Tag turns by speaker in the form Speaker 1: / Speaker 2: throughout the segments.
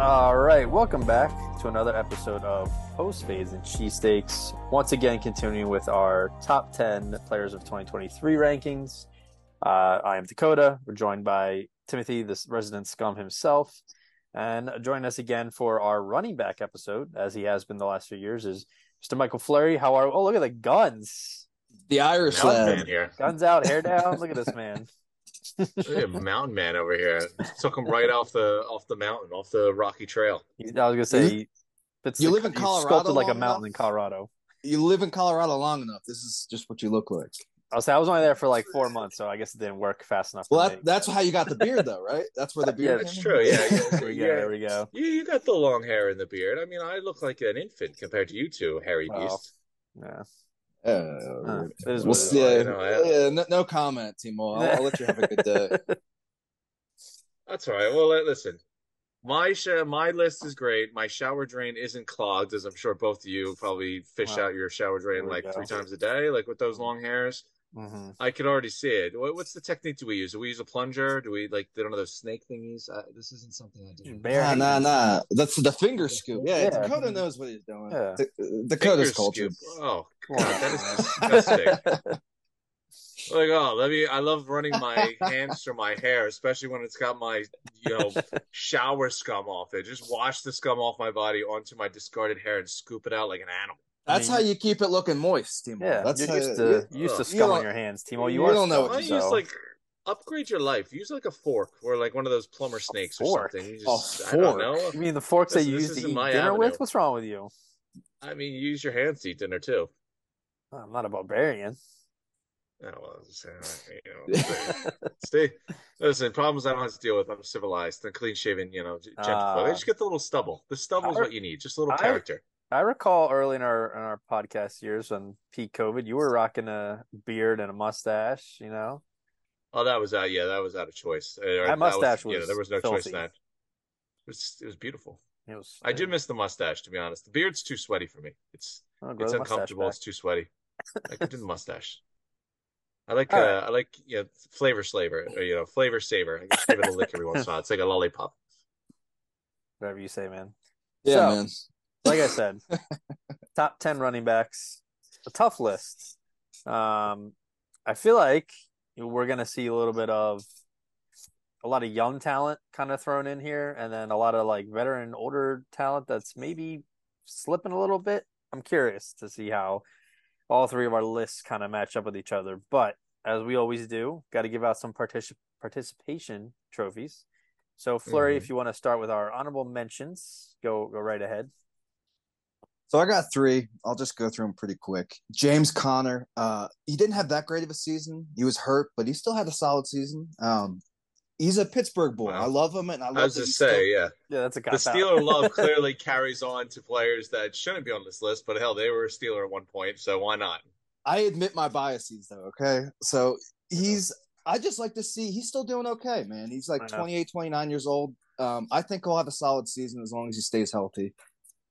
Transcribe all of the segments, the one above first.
Speaker 1: All right, welcome back to another episode of Post Fades and Cheesesteaks. Once again, continuing with our top 10 players of 2023 rankings. Uh, I am Dakota. We're joined by Timothy, the resident scum himself. And join us again for our running back episode, as he has been the last few years, is Mr. Michael Fluri. How are Oh, look at the guns.
Speaker 2: The Irish
Speaker 3: Mountain man here.
Speaker 1: Guns out, hair down. Look at this man.
Speaker 3: Look at mountain man over here. Took him right off the off the mountain, off the rocky trail.
Speaker 1: I was going to say, he fits
Speaker 2: You
Speaker 1: the-
Speaker 2: live in Colorado
Speaker 1: sculpted like a mountain
Speaker 2: enough?
Speaker 1: in Colorado.
Speaker 2: You live in Colorado long enough. This is just what you look like.
Speaker 1: I was, I was only there for like four months, so I guess it didn't work fast enough.
Speaker 2: Well,
Speaker 1: for
Speaker 2: that,
Speaker 1: me.
Speaker 2: that's how you got the beard, though, right? That's where the
Speaker 1: Yeah,
Speaker 2: beard.
Speaker 3: That's
Speaker 2: came
Speaker 3: true. Yeah, yeah.
Speaker 1: there we go.
Speaker 3: yeah.
Speaker 1: There we go.
Speaker 3: You you got the long hair and the beard. I mean, I look like an infant compared to you two, hairy
Speaker 1: Well,
Speaker 3: beast.
Speaker 1: Yeah.
Speaker 2: Uh,
Speaker 1: Uh,
Speaker 2: we'll
Speaker 1: what it is.
Speaker 2: see.
Speaker 3: You know,
Speaker 2: yeah, no, no comment, Timo. I'll, I'll let you have a good day.
Speaker 3: That's all right. Well, listen, my sh my list is great. My shower drain isn't clogged, as I'm sure both of you probably fish
Speaker 1: Wow.
Speaker 3: out your shower drain
Speaker 1: There
Speaker 3: like three times a day, like with those long hairs.
Speaker 1: Hmm
Speaker 3: I could already see it. What, what's the technique do we use? Do we use a plunger? Do we like they don't know those snake thingies? Uh, this isn't something I do.
Speaker 1: Bare
Speaker 2: Nah, nah, nah. That's the finger scoop. Yeah,
Speaker 1: Yeah.
Speaker 2: Dakota knows what he's doing.
Speaker 1: Yeah.
Speaker 2: Da- Dakota's
Speaker 3: Finger
Speaker 2: culture.
Speaker 3: scoop. Oh
Speaker 1: Come
Speaker 3: God,
Speaker 1: on,
Speaker 3: that
Speaker 1: man.
Speaker 3: is disgusting. Like, oh, let me. I love running my hands through my hair, especially when it's got my, you know, shower scum off it. Just wash the scum off my body onto my discarded hair and scoop it out like an animal.
Speaker 2: That's
Speaker 1: I mean,
Speaker 2: how you keep it looking moist, Timo.
Speaker 1: Yeah,
Speaker 2: That's
Speaker 1: you're
Speaker 2: how
Speaker 1: used
Speaker 2: you-
Speaker 1: to you used to
Speaker 3: Ugh.
Speaker 1: scum
Speaker 2: You
Speaker 1: on your hands, Timo. You,
Speaker 2: you
Speaker 1: are
Speaker 2: don't know
Speaker 1: scum,
Speaker 3: Why
Speaker 2: what
Speaker 3: don't
Speaker 2: you
Speaker 3: you
Speaker 1: so-
Speaker 3: use like upgrade your life? Use like a fork or like one of those plumber snakes
Speaker 1: fork?
Speaker 3: or something. You
Speaker 2: A
Speaker 3: just, I don't
Speaker 2: fork?
Speaker 3: know.
Speaker 1: You mean the forks that you use to eat
Speaker 3: my
Speaker 1: dinner
Speaker 3: avenue.
Speaker 1: with? What's wrong with you?
Speaker 3: I mean, you use your hands to eat dinner too.
Speaker 1: I'm not a barbarian.
Speaker 3: Oh, well, it's, uh, you know, stay, stay. Listen, problems I don't have to deal with. I'm civilized and clean shaven. You know, g- gentle.
Speaker 1: Ah.
Speaker 3: I just get the little stubble. The stubble is what you need. Just a little
Speaker 1: I-
Speaker 3: character.
Speaker 1: I recall early in our in our podcast years on peak COVID, you were rocking a beard and a mustache. You know,
Speaker 3: Oh, that was out. Yeah, that was out of choice. Uh, or
Speaker 1: That
Speaker 3: that
Speaker 1: mustache
Speaker 3: yeah,
Speaker 1: was
Speaker 3: there was no choice in that. It was, it was beautiful.
Speaker 1: it was.
Speaker 3: I do miss the mustache, to be honest. The beard's too sweaty for me. It's it's uncomfortable. It's too sweaty. I could do the mustache. I like
Speaker 1: All
Speaker 3: uh,
Speaker 1: right.
Speaker 3: I like you know, flavor slaver or you know flavor saver. I just give it a lick every once in a while. It's like a lollipop.
Speaker 1: Whatever you say, man.
Speaker 2: Yeah,
Speaker 1: So-
Speaker 2: man.
Speaker 1: Like I said, top 10 running backs, a tough list. Um, I feel like we're going to see a little bit of a lot of young talent kind of thrown in here, and then a lot of like veteran, older talent that's maybe slipping a little bit. I'm curious to see how all three of our lists kind of match up with each other. But as we always do, got to give out some particip- participation trophies. So Fluri,
Speaker 3: Mhm.
Speaker 1: if you want to start with our honorable mentions, go go right ahead.
Speaker 2: So I got three. I'll just go through them pretty quick. James Conner, uh, he didn't have that great of a season. He was hurt, but he still had a solid season. Um, he's a Pittsburgh boy.
Speaker 3: Wow.
Speaker 2: I love him, and I love
Speaker 3: I was
Speaker 2: that
Speaker 3: just say,
Speaker 2: still-
Speaker 3: yeah.
Speaker 1: Yeah, that's a guy.
Speaker 3: The
Speaker 1: cop
Speaker 3: Steeler love clearly carries on to players that shouldn't be on this list, but hell, they were a Steeler at one point, so why not?
Speaker 2: I admit my biases though. Okay, so he's. I just like to see he's still doing okay, man. He's like
Speaker 1: I
Speaker 2: 28, 29 years old. Um, I think he'll have a solid season as long as he stays healthy.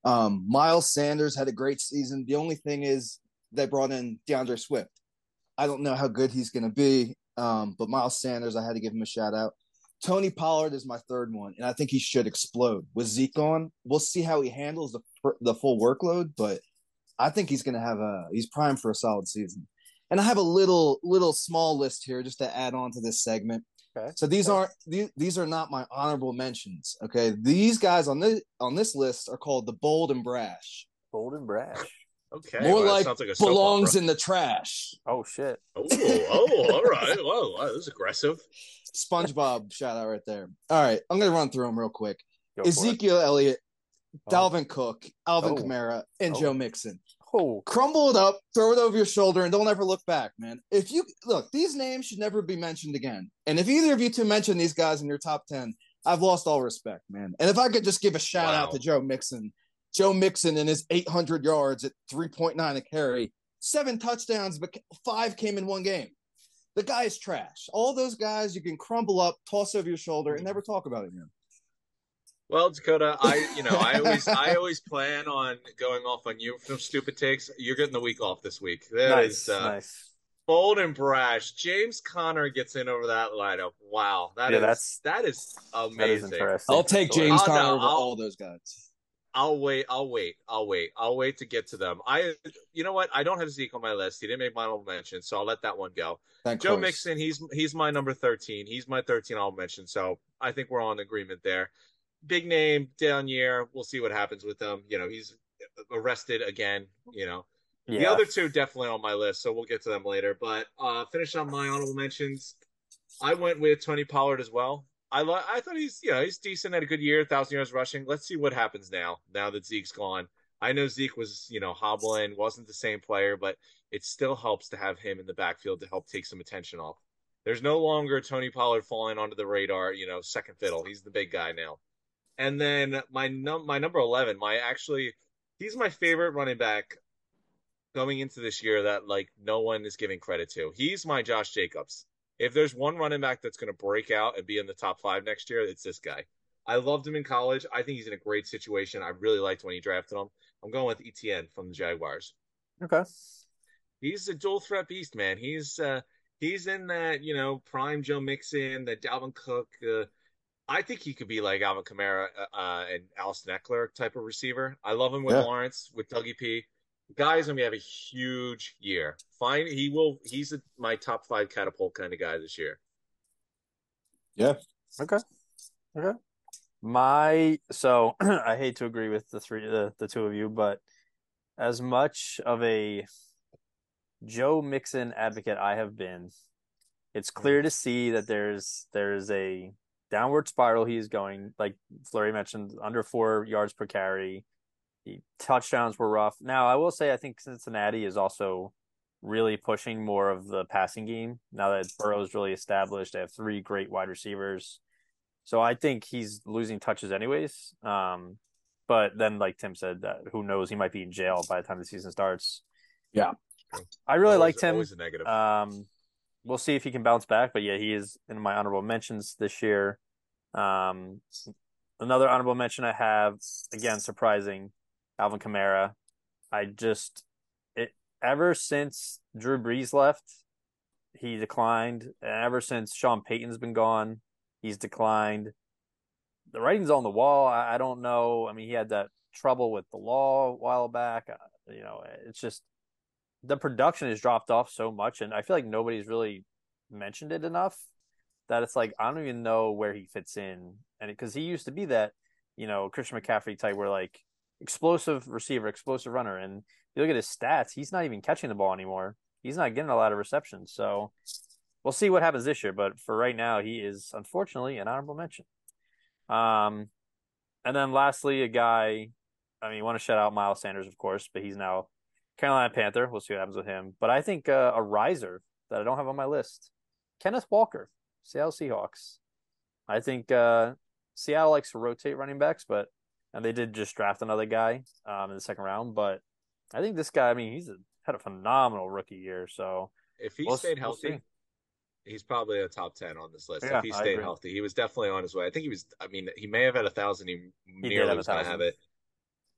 Speaker 2: Um, Miles Sanders had a great season. The only thing is they brought in D'Andre Swift. I don't know how good he's going to be, um, but Miles Sanders, I had to give him a shout out. Tony Pollard is my third one, and I think he should explode with Zeke on. We'll see how he handles the the full workload, but I think he's going to have a he's primed for a solid season. And I have a little little small list here just to add on to this segment.
Speaker 1: Okay.
Speaker 2: So these aren't these, these are not my honorable mentions. Okay, these guys on this on this list are called the bold and brash.
Speaker 1: Bold and brash.
Speaker 3: Okay,
Speaker 2: More
Speaker 3: well,
Speaker 2: like
Speaker 3: like a
Speaker 2: belongs
Speaker 3: opera.
Speaker 2: in the trash.
Speaker 1: Oh shit.
Speaker 3: Oh, oh, all right. Whoa, wow, this is aggressive.
Speaker 2: SpongeBob shout out right there. All right, I'm gonna run through them real quick.
Speaker 1: Go.
Speaker 2: Ezekiel Elliott,
Speaker 1: Oh.
Speaker 2: Dalvin Cook, Alvin
Speaker 1: Oh.
Speaker 2: Kamara, and
Speaker 1: Oh.
Speaker 2: Joe Mixon.
Speaker 1: Oh,
Speaker 2: crumble it up, throw it over your shoulder, and don't ever look back, man. If you look, these names should never be mentioned again. And if either of you two mention these guys in your top 10, I've lost all respect, man. And if I could just give a shout out to Joe Mixon, Joe Mixon and his 800 yards at 3.9 a carry, seven touchdowns, but five came in one game. The guy is trash. All those guys you can crumble up, toss over your shoulder, and never talk about it again.
Speaker 3: Well, Dakota, I you know I always I always plan on going off on you for some stupid takes. You're getting the week off this week. That
Speaker 1: nice,
Speaker 3: is, uh,
Speaker 1: nice.
Speaker 3: Bold and brash. James Conner gets in over that lineup. Wow, that
Speaker 1: Yeah,
Speaker 3: is
Speaker 1: that's-
Speaker 3: that is
Speaker 1: That is
Speaker 3: amazing.
Speaker 1: interesting.
Speaker 2: I'll take
Speaker 1: Sure.
Speaker 2: James
Speaker 3: Oh, no,
Speaker 2: over
Speaker 3: I'll-
Speaker 2: all those guys.
Speaker 3: I'll wait. I'll wait. I'll wait. I'll wait to get to them. I, you know what? I don't have Zeke on my list. He didn't make my honorable mention, so I'll let that one go.
Speaker 2: Thank
Speaker 3: Joe
Speaker 2: Christ.
Speaker 3: Mixon, he's he's my number thirteen. He's my thirteen. I'll mention. So I think we're all in agreement there. Big name down year. We'll see what happens with him. You know, he's arrested again. You know,
Speaker 1: Yeah.
Speaker 3: the other two definitely on my list, so we'll get to them later. But uh finish on my honorable mentions. I went with Tony Pollard as well. I lo- I thought he's you know he's decent, had a good year, thousand yards rushing. Let's see what happens now. Now that Zeke's gone, I know Zeke was you know hobbling, wasn't the same player, but it still helps to have him in the backfield to help take some attention off. There's no longer Tony Pollard falling onto the radar, you know, second fiddle. He's the big guy now. And then my num my number eleven, my actually he's my favorite running back going into this year that like no one is giving credit to. He's my Josh Jacobs. If there's one running back that's going to break out and be in the top five next year, it's this guy. I loved him in college. I think he's in a great situation. I really liked when he drafted him. I'm going with Etienne from the Jaguars.
Speaker 1: Okay.
Speaker 3: He's a dual threat beast, man. He's uh he's in that, you know, prime Joe Mixon, that Dalvin Cook. Uh, I think he could be like Alvin Kamara uh, uh, and Austin Ekeler type of receiver. I love him with
Speaker 2: Yeah.
Speaker 3: Lawrence, with Dougie P. The guy's gonna have a huge year. Fine, he will. He's a, my top five catapult kind of guy this year. Yeah.
Speaker 1: Okay. Okay. My so I hate to agree with the three the, the two of you, but as much of a Joe Mixon advocate I have been, it's clear to see that there's there's a downward spiral he is going. Like Fluri mentioned, under four yards per carry. The touchdowns were rough. Now I will say I think Cincinnati is also really pushing more of the passing game now that Burrow's really established. They have three great wide receivers. So I think he's losing touches anyways. Um, but then, like Tim said, that who knows? He might be in jail by the time the season starts.
Speaker 2: Yeah.
Speaker 1: I really
Speaker 3: Always-
Speaker 1: liked him.
Speaker 3: A negative.
Speaker 1: Um, we'll see if he can bounce back. But yeah, he is in my honorable mentions this year. Um, another honorable mention I have again, surprising, Alvin Kamara. I just it ever since Drew Brees left, he declined, and ever since Sean Payton's been gone, he's declined. The writing's on the wall. I, I don't know. I mean, he had that trouble with the law a while back. Uh, you know, it's just the production has dropped off so much, and I feel like nobody's really mentioned it enough that it's like I don't even know where he fits in, and because he used to be that you know Christian McCaffrey type, where like explosive receiver, explosive runner, and you look at his stats, he's not even catching the ball anymore. He's not getting a lot of receptions, so we'll see what happens this year. But for right now, he is unfortunately an honorable mention. Um, and then lastly, a guy. I mean, you want to shout out Miles Sanders, of course, but he's now Carolina Panther. We'll see what happens with him. But I think uh, a riser that I don't have on my list, Kenneth Walker, Seattle Seahawks. I think uh, Seattle likes to rotate running backs, but and they did just draft another guy um, in the second round. But I think this guy. I mean, he's a, had a phenomenal rookie year. So
Speaker 3: if he
Speaker 1: we'll-
Speaker 3: stayed
Speaker 1: we'll
Speaker 3: healthy, he's probably a top 10 on this list.
Speaker 1: Yeah,
Speaker 3: if he stayed healthy, he was definitely on his way. I think he was, I mean, he may have had a thousand. He,
Speaker 1: did
Speaker 3: nearly was going to have it.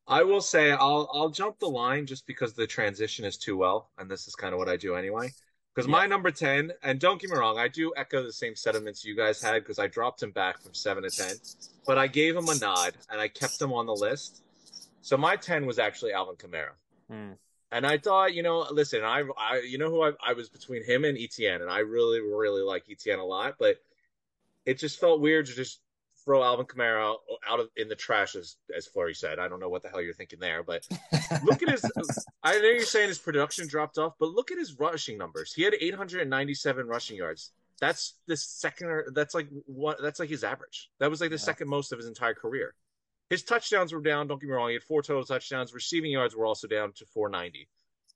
Speaker 3: I will say I'll I'll jump the line just because the transition is too well, and this is kind of what I do anyway. Because
Speaker 1: Yeah.
Speaker 3: my number ten, and don't get me wrong, I do echo the same sentiments you guys had because I dropped him back from seven to ten, but I gave him a nod and I kept him on the list. So my ten was actually Alvin Kamara.
Speaker 1: hmm,
Speaker 3: And I thought, you know, listen, I, I, you know who I, I was between him and Etienne, and I really, really like Etienne a lot, but it just felt weird to just throw Alvin Kamara out of in the trash, as as Fluri said. I don't know what the hell you're thinking there, but look at his. I know you're saying his production dropped off, but look at his rushing numbers. He had 897 rushing yards. That's the second. Or, that's like what? That's like his average. That was like the
Speaker 1: Yeah.
Speaker 3: second most of his entire career. His touchdowns were down. Don't get me wrong. He had four total touchdowns. Receiving yards were also down to 490.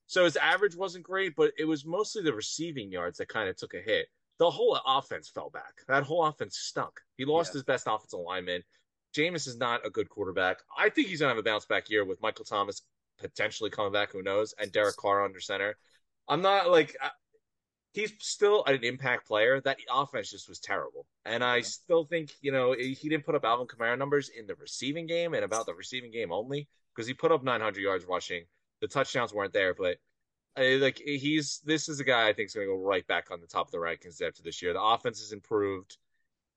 Speaker 3: So his average wasn't great, but it was mostly the receiving yards that kind of took a hit. The whole offense fell back. That whole offense stunk. He lost
Speaker 1: Yeah.
Speaker 3: his best offensive lineman. Jameis is not a good quarterback. I think he's gonna have a bounce back year with Michael Thomas potentially coming back. Who knows? And Derek Carr under center. I'm not like I- he's still an impact player. That offense just was terrible, and I still think you know he didn't put up Alvin Kamara numbers in the receiving game and about the receiving game only because he put up 900 yards rushing. The touchdowns weren't there, but Like he's this is a guy I think is going to go right back on the top of the rankings after this year. The offense has improved.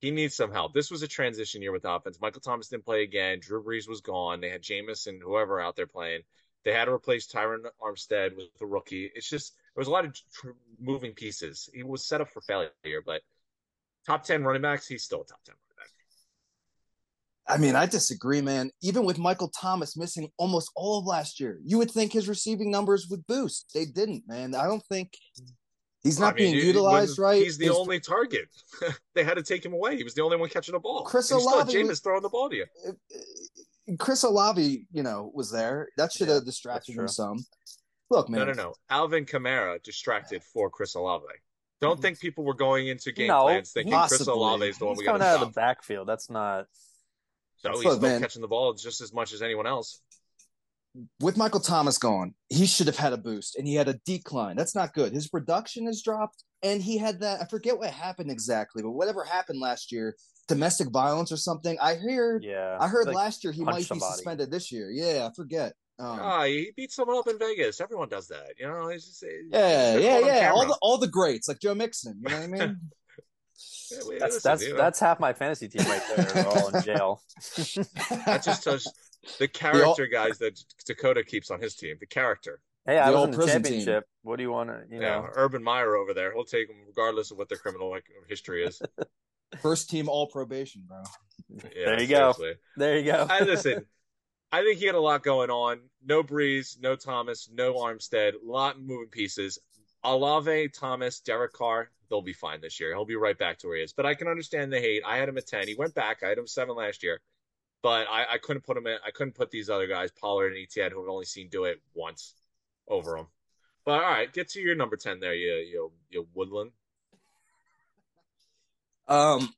Speaker 3: He needs some help. This was a transition year with offense. Michael Thomas didn't play again. Drew Brees was gone. They had Jameis and whoever out there playing. They had to replace Terron Armstead with a rookie. It's just there was a lot of tr- moving pieces. He was set up for failure, but top ten running backs, he's still a top ten.
Speaker 2: I mean, I disagree, man. Even with Michael Thomas missing almost all of last year, you would think his receiving numbers would boost. They didn't, man. I don't think he's not
Speaker 3: I mean,
Speaker 2: being
Speaker 3: he-
Speaker 2: utilized
Speaker 3: when
Speaker 2: right.
Speaker 3: He's the
Speaker 2: His-
Speaker 3: only target. they had to take him away. He was the only one catching the ball.
Speaker 2: Chris
Speaker 3: And you
Speaker 2: Olave
Speaker 3: Jameis
Speaker 2: was-
Speaker 3: throwing the ball to you.
Speaker 2: Chris Olave, you know, was there. That should
Speaker 1: Yeah,
Speaker 2: have distracted him some. Look, man.
Speaker 3: No, no, no. Alvin Kamara distracted for Chris Olave. Don't mm-hmm. think people were going into game
Speaker 1: No,
Speaker 3: plans thinking Chris
Speaker 2: possibly.
Speaker 3: Olave is the one
Speaker 1: He's
Speaker 3: we got
Speaker 1: coming
Speaker 3: to
Speaker 1: out
Speaker 3: stop.
Speaker 1: of the backfield. That's not.
Speaker 3: So he's
Speaker 2: Look,
Speaker 3: still
Speaker 2: man.
Speaker 3: catching the ball just as much as anyone else.
Speaker 2: With Michael Thomas gone, he should have had a boost, and he had a decline. That's not good. His production has dropped, and he had that. I forget what happened exactly, but whatever happened last year, domestic violence or something. I hear.
Speaker 1: Yeah.
Speaker 2: I heard
Speaker 1: Like,
Speaker 2: last year he might
Speaker 1: somebody.
Speaker 2: be suspended this year. Yeah, I forget. Um,
Speaker 3: Ah, he beat someone up in Vegas. Everyone does that. You know, it's just,
Speaker 2: yeah,
Speaker 3: it's
Speaker 2: yeah,
Speaker 3: caught on
Speaker 2: yeah. All the all the greats like Joe Mixon. You know what I mean?
Speaker 3: Yeah, wait,
Speaker 1: That's that's
Speaker 3: you know,
Speaker 1: that's half my fantasy team right there. All in jail.
Speaker 3: that just tells the character guys that Dakota keeps on his team. The character.
Speaker 1: Hey, I
Speaker 2: The
Speaker 1: was in the
Speaker 2: prison team.
Speaker 1: championship. What do you want to? You
Speaker 3: Yeah,
Speaker 1: know,
Speaker 3: Urban Meyer over there. He'll take them regardless of what their criminal like, history is.
Speaker 2: First team all probation, bro.
Speaker 3: Yeah,
Speaker 1: There you go. there you go.
Speaker 3: I listen. I think he had a lot going on. No Brees, no Thomas, no Armstead. A lot of moving pieces. Olave, Thomas, Derek Carr, they'll be fine this year. He'll be right back to where he is. But I can understand the hate. I had him at ten. He went back. I had him seven last year. But I, I couldn't put him in. I couldn't put these other guys, Pollard and Etienne, who I've only seen do it once, over him. But all right, get to your number ten there, you you, you Woodland.
Speaker 2: Um,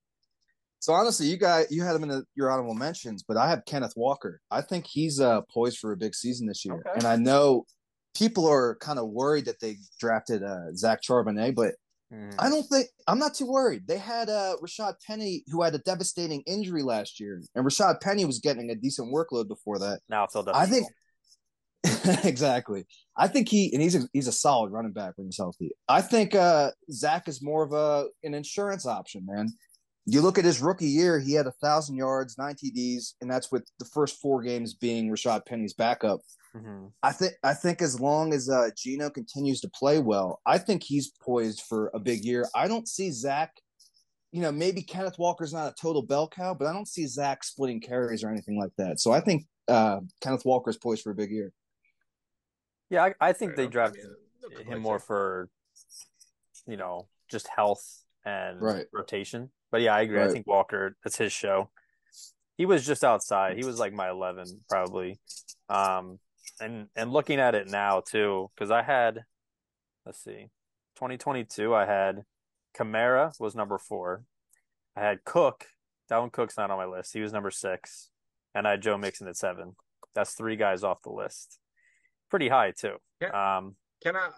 Speaker 2: so honestly, you guys, you had him in the, your honorable mentions, but I have Kenneth Walker. I think he's uh, poised for a big season this year,
Speaker 1: Okay.
Speaker 2: and I know people are kind of worried that they drafted uh, Zach Charbonnet, but
Speaker 1: Mm.
Speaker 2: I don't think I'm not too worried. They had uh, Rashad Penny, who had a devastating injury last year, and Rashad Penny was getting a decent workload before that.
Speaker 1: Now Philadelphia.
Speaker 2: I think exactly. I think he and he's a, he's a solid running back when he's healthy. I think uh, Zach is more of a an insurance option, man. You look at his rookie year; he had a thousand yards, nine TDs, and that's with the first four games being Rashad Penny's backup.
Speaker 1: Mhm.
Speaker 2: I think I think as long as uh, Geno continues to play well, I think he's poised for a big year. I don't see Zach. You know, maybe Kenneth Walker's not a total bell cow, but I don't see Zach splitting carries or anything like that. So I think uh, Kenneth Walker's poised for a big year.
Speaker 1: Yeah, I, I think
Speaker 3: Fair
Speaker 1: they
Speaker 3: enough.
Speaker 1: drafted
Speaker 3: I mean,
Speaker 1: him more
Speaker 3: there.
Speaker 1: for, you know, just health and
Speaker 2: Right.
Speaker 1: rotation. But yeah, I agree. I think Walker, that's his show. He was just outside. He was like my 11 probably. Um, and and looking at it now too, because I had, let's see, 2022. I had Kamara was number four. I had Cook. Dalvin Cook's not on my list. He was number six, and I had Joe Mixon at seven. That's three guys off the list. Pretty high too. Um,
Speaker 3: Can I,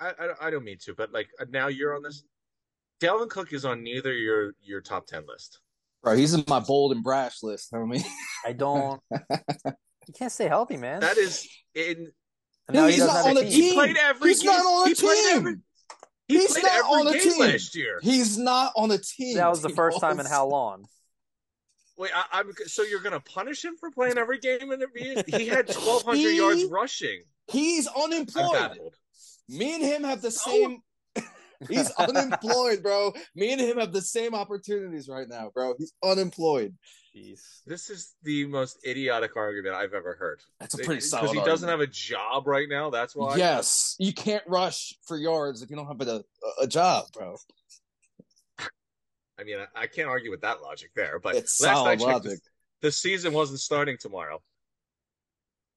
Speaker 3: I? I- I don't mean to, but like now you're on this. Dalvin Cook is on neither your your top ten list.
Speaker 2: Bro, he's in my bold and brash list, homie.
Speaker 1: I don't. you can't stay healthy, man.
Speaker 3: That is in.
Speaker 1: And now he
Speaker 2: he's
Speaker 1: doesn't
Speaker 2: on
Speaker 1: the
Speaker 2: a
Speaker 1: team.
Speaker 3: He played every.
Speaker 2: He's
Speaker 3: game.
Speaker 2: not on the
Speaker 3: he Played
Speaker 2: team.
Speaker 3: every, he
Speaker 2: He's
Speaker 3: played
Speaker 2: not
Speaker 3: every
Speaker 2: on
Speaker 3: the
Speaker 2: team.
Speaker 3: last year.
Speaker 2: He's not on a team.
Speaker 1: That was the first time in how long?
Speaker 3: Wait, I, I'm so you're gonna punish him for playing every game in the He had 1,200
Speaker 2: He-
Speaker 3: yards rushing.
Speaker 2: He's unemployed. Me and him have the same. He's unemployed, bro. Me and him have the same opportunities right now, bro. He's unemployed.
Speaker 1: Jeez.
Speaker 3: This is the most idiotic argument I've ever heard.
Speaker 2: That's a pretty
Speaker 3: Because
Speaker 2: solid.
Speaker 3: Because he doesn't have a job right now. That's why.
Speaker 2: Yes, you can't rush for yards if you don't have a a job, bro.
Speaker 3: I mean, I, I can't argue with that logic there. But
Speaker 2: It's
Speaker 3: last I
Speaker 2: solid
Speaker 3: checked,
Speaker 2: logic.
Speaker 3: the, the season wasn't starting tomorrow.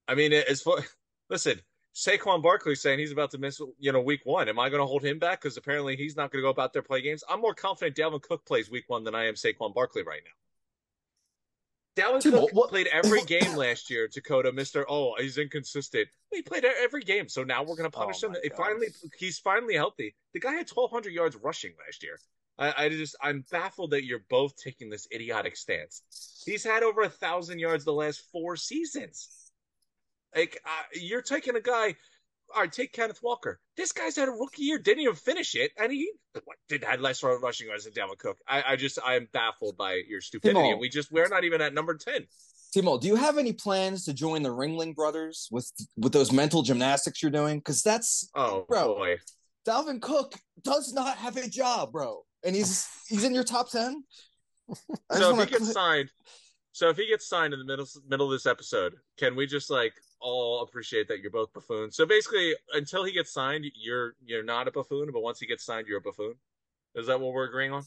Speaker 3: I mean, it- it's for listen. Saquon Barkley saying he's about to miss, you know, week one. Am I going to hold him back because apparently he's not going to go about there play games? I'm more confident Dalvin Cook plays week one than I am Saquon Barkley right now. Dalvin
Speaker 2: Dude,
Speaker 3: Cook
Speaker 2: what-
Speaker 3: played every game last year. Dakota, Mister, oh, he's inconsistent. He played every game, so now we're going to punish
Speaker 1: Oh
Speaker 3: him.
Speaker 1: my
Speaker 3: finally, he's finally healthy. The guy had 1,200 yards rushing last year. I, I just, I'm baffled that you're both taking this idiotic stance. He's had over a thousand yards the last four seasons. Like uh, you're taking a guy all right, take Kenneth Walker. This guy's had a rookie year, didn't even finish it, and he what, did had less rushing yards than Dalvin Cook. I, I just I am baffled by your stupidity.
Speaker 2: Timo.
Speaker 3: We just we're not even at number ten.
Speaker 2: Timo, do you have any plans to join the Ringling Brothers with with those mental gymnastics you're doing? Because that's
Speaker 3: Oh
Speaker 2: Bro.
Speaker 3: boy,
Speaker 2: Dalvin Cook does not have a job, bro, and he's he's in your top ten.
Speaker 3: So if he gets signed, so if he gets signed in the middle middle of this episode, can we just like all appreciate that you're both buffoons? So basically, until he gets signed, you're you're not a buffoon, but once he gets signed, you're a buffoon. Is that what we're agreeing on?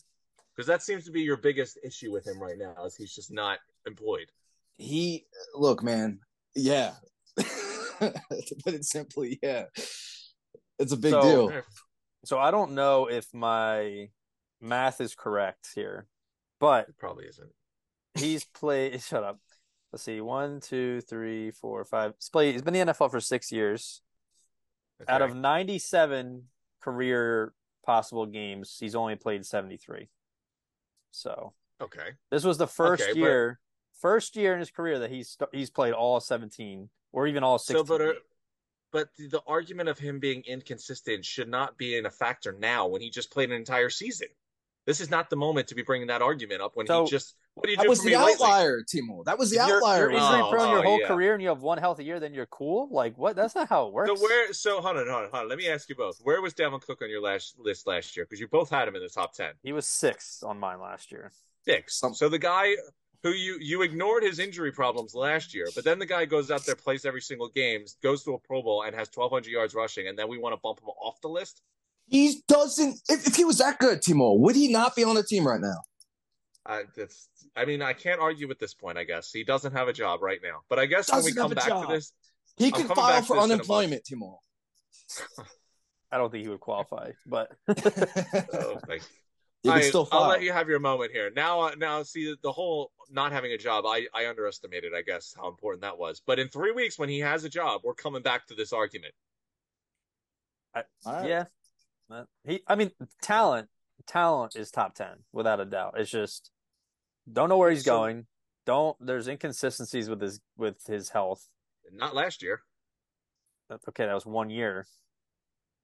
Speaker 3: Because that seems to be your biggest issue with him right now, is he's just not employed.
Speaker 2: he look, man, yeah. to put it simply, yeah, it's a big
Speaker 1: So-
Speaker 2: deal.
Speaker 1: So I don't know if my math is correct here, but
Speaker 3: It probably isn't.
Speaker 1: He's played. Shut up. Let's see. One, two, three, four, five. He's played. He's been in the NFL for six years. Out of ninety-seven career possible games, he's only played seventy-three. So
Speaker 3: okay,
Speaker 1: this was the first
Speaker 3: Okay, but-
Speaker 1: year, first year in his career that he's he's played all seventeen or even all
Speaker 3: so
Speaker 1: sixteen.
Speaker 3: but uh, but the, the argument of him being inconsistent should not be in a factor now when he just played an entire season. This is not the moment to be bringing that argument up when
Speaker 1: So-
Speaker 3: he just. What do you
Speaker 2: That
Speaker 3: do
Speaker 2: was
Speaker 3: for
Speaker 2: the
Speaker 3: me lately?
Speaker 2: outlier, Timo. That was the
Speaker 1: If you're,
Speaker 2: outlier.
Speaker 1: you're injury
Speaker 3: Oh,
Speaker 1: prone your whole
Speaker 3: yeah.
Speaker 1: career and you have one healthy year, then you're cool. Like what? That's not how it works.
Speaker 3: So where? So hold on, hold on, hold on. Let me ask you both. Where was Dalvin Cook on your last list last year? Because you both had him in the top ten.
Speaker 1: He was sixth on mine last year.
Speaker 3: Six.
Speaker 2: Some-
Speaker 3: So the guy who you you ignored his injury problems last year, but then the guy goes out there, plays every single game, goes to a Pro Bowl, and has 1,200 yards rushing, and then we want to bump him off the list.
Speaker 2: He doesn't. If, if he was that good, Timo, would he not be on the team right now?
Speaker 3: I, that's, I mean, I can't argue with this point. I guess he doesn't have a job right now, but I guess when we
Speaker 2: Doesn't have
Speaker 3: come back
Speaker 2: job.
Speaker 3: to this,
Speaker 2: He
Speaker 3: I'm
Speaker 2: can file for
Speaker 3: this in a
Speaker 2: unemployment, Timo.
Speaker 1: I don't think he would qualify, but
Speaker 3: oh, like,
Speaker 2: You can
Speaker 3: I,
Speaker 2: still file.
Speaker 3: I'll let you have your moment here. Now, uh, now, see the whole not having a job. I, I underestimated, I guess, how important that was. But in three weeks, when he has a job, we're coming back to this argument.
Speaker 2: All right.
Speaker 1: yeah, Uh, he. I mean, talent, talent is top ten without a doubt. It's just don't know where he's
Speaker 3: So-
Speaker 1: going. Don't. There's inconsistencies with his with his health.
Speaker 3: Not last year,
Speaker 1: Okay, that was one year.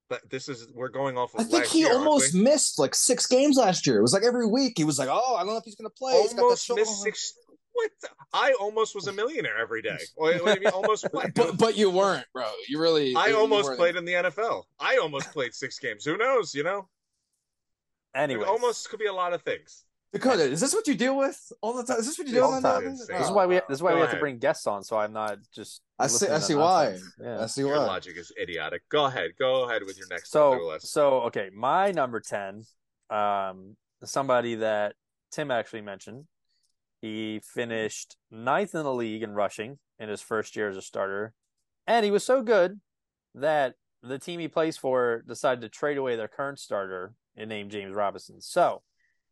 Speaker 3: but this is we're going off. Of
Speaker 2: I think
Speaker 3: last
Speaker 2: he
Speaker 3: year,
Speaker 2: almost missed like six games last year. It was like every week he was like, "Oh, I don't know if he's going to play." He's got
Speaker 3: almost missed six. What? the- I almost was a millionaire every day. Wait, what do you mean almost what?
Speaker 2: But but you weren't, bro. You really.
Speaker 3: I
Speaker 2: you
Speaker 3: almost
Speaker 2: weren't.
Speaker 3: played in the NFL. I almost played six games. Who knows? You know,
Speaker 1: Anyway,
Speaker 3: almost could be a lot of things.
Speaker 2: Dakota, is this what you deal with all the time? Is this what you deal
Speaker 1: with
Speaker 2: all
Speaker 1: the
Speaker 2: the
Speaker 1: time.
Speaker 2: time?
Speaker 3: This
Speaker 1: this is why we. This is why
Speaker 3: Go
Speaker 1: we have to bring guests on, so I'm not just.
Speaker 2: I see. I see why.
Speaker 1: Yeah.
Speaker 2: I see
Speaker 3: Your
Speaker 2: why.
Speaker 3: logic is idiotic. Go ahead. Go ahead with your next
Speaker 1: So so okay, my number ten, um, somebody that Tim actually mentioned. He finished ninth in the league in rushing in his first year as a starter, and he was so good that the team he plays for decided to trade away their current starter and name James Robinson. So,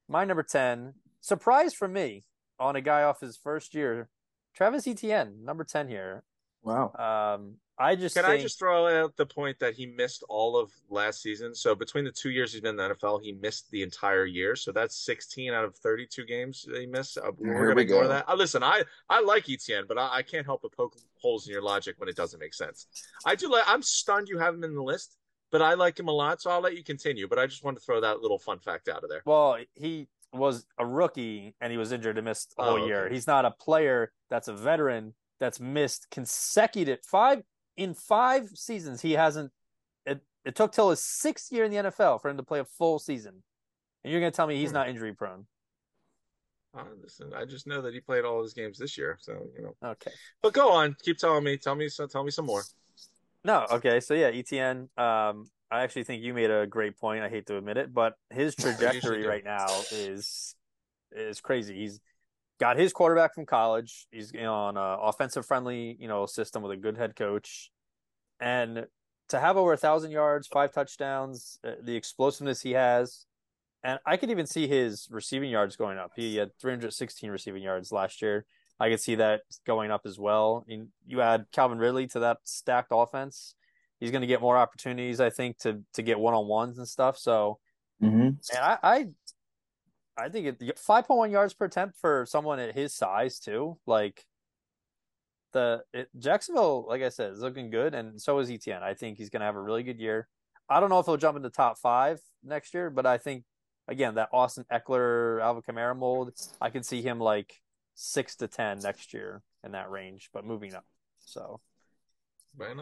Speaker 1: my number ten, surprise for me on a guy off his first year, Travis Etienne, number ten here.
Speaker 2: Wow.
Speaker 1: Um, I just
Speaker 3: Can I just throw out the point that he missed all of last season? So between the two years he's been in the NFL, he missed the entire year. So that's 16 out of 32 games that he missed. Uh, We're going to
Speaker 2: we
Speaker 3: ignore
Speaker 2: go.
Speaker 3: that. Uh, listen, I I like Etienne, but I, I can't help but poke holes in your logic when it doesn't make sense. I do like. I'm stunned you have him in the list, but I like him a lot. So I'll let you continue. But I just wanted to throw that little fun fact out of there.
Speaker 1: Well, he was a rookie and he was injured and missed a whole
Speaker 3: Oh,
Speaker 1: year.
Speaker 3: okay.
Speaker 1: He's not a player that's a veteran that's missed consecutive five in five seasons. He hasn't. It it took till his sixth year in the NFL for him to play a full season, and you're gonna tell me he's
Speaker 3: Hmm.
Speaker 1: not injury prone?
Speaker 3: Uh, listen, I just know that he played all his games this year. So you know.
Speaker 1: Okay.
Speaker 3: But go on. Keep telling me. Tell me. So tell me some more.
Speaker 1: No. Okay. So yeah, Etienne. Um, I actually think you made a great point. I hate to admit it, but his trajectory right now is is crazy. He's got his quarterback from college. He's you know, on a offensive friendly, you know, system with a good head coach, and to have over a thousand yards, five touchdowns, uh, the explosiveness he has, and I could even see his receiving yards going up. He had 316 receiving yards last year. I could see that going up as well. And you add Calvin Ridley to that stacked offense, he's going to get more opportunities, I think, to to get one on ones and stuff. So,
Speaker 2: Mm-hmm.
Speaker 1: and I, I, I think it five point one yards per attempt for someone at his size too. Like, the it, Jacksonville, like I said, is looking good, and so is Etienne. I think he's going to have a really good year. I don't know if he'll jump into top five next year, but I think again that Austin Ekeler, Alvin Kamara mold, I can see him like six to ten next year in that range, but moving up. So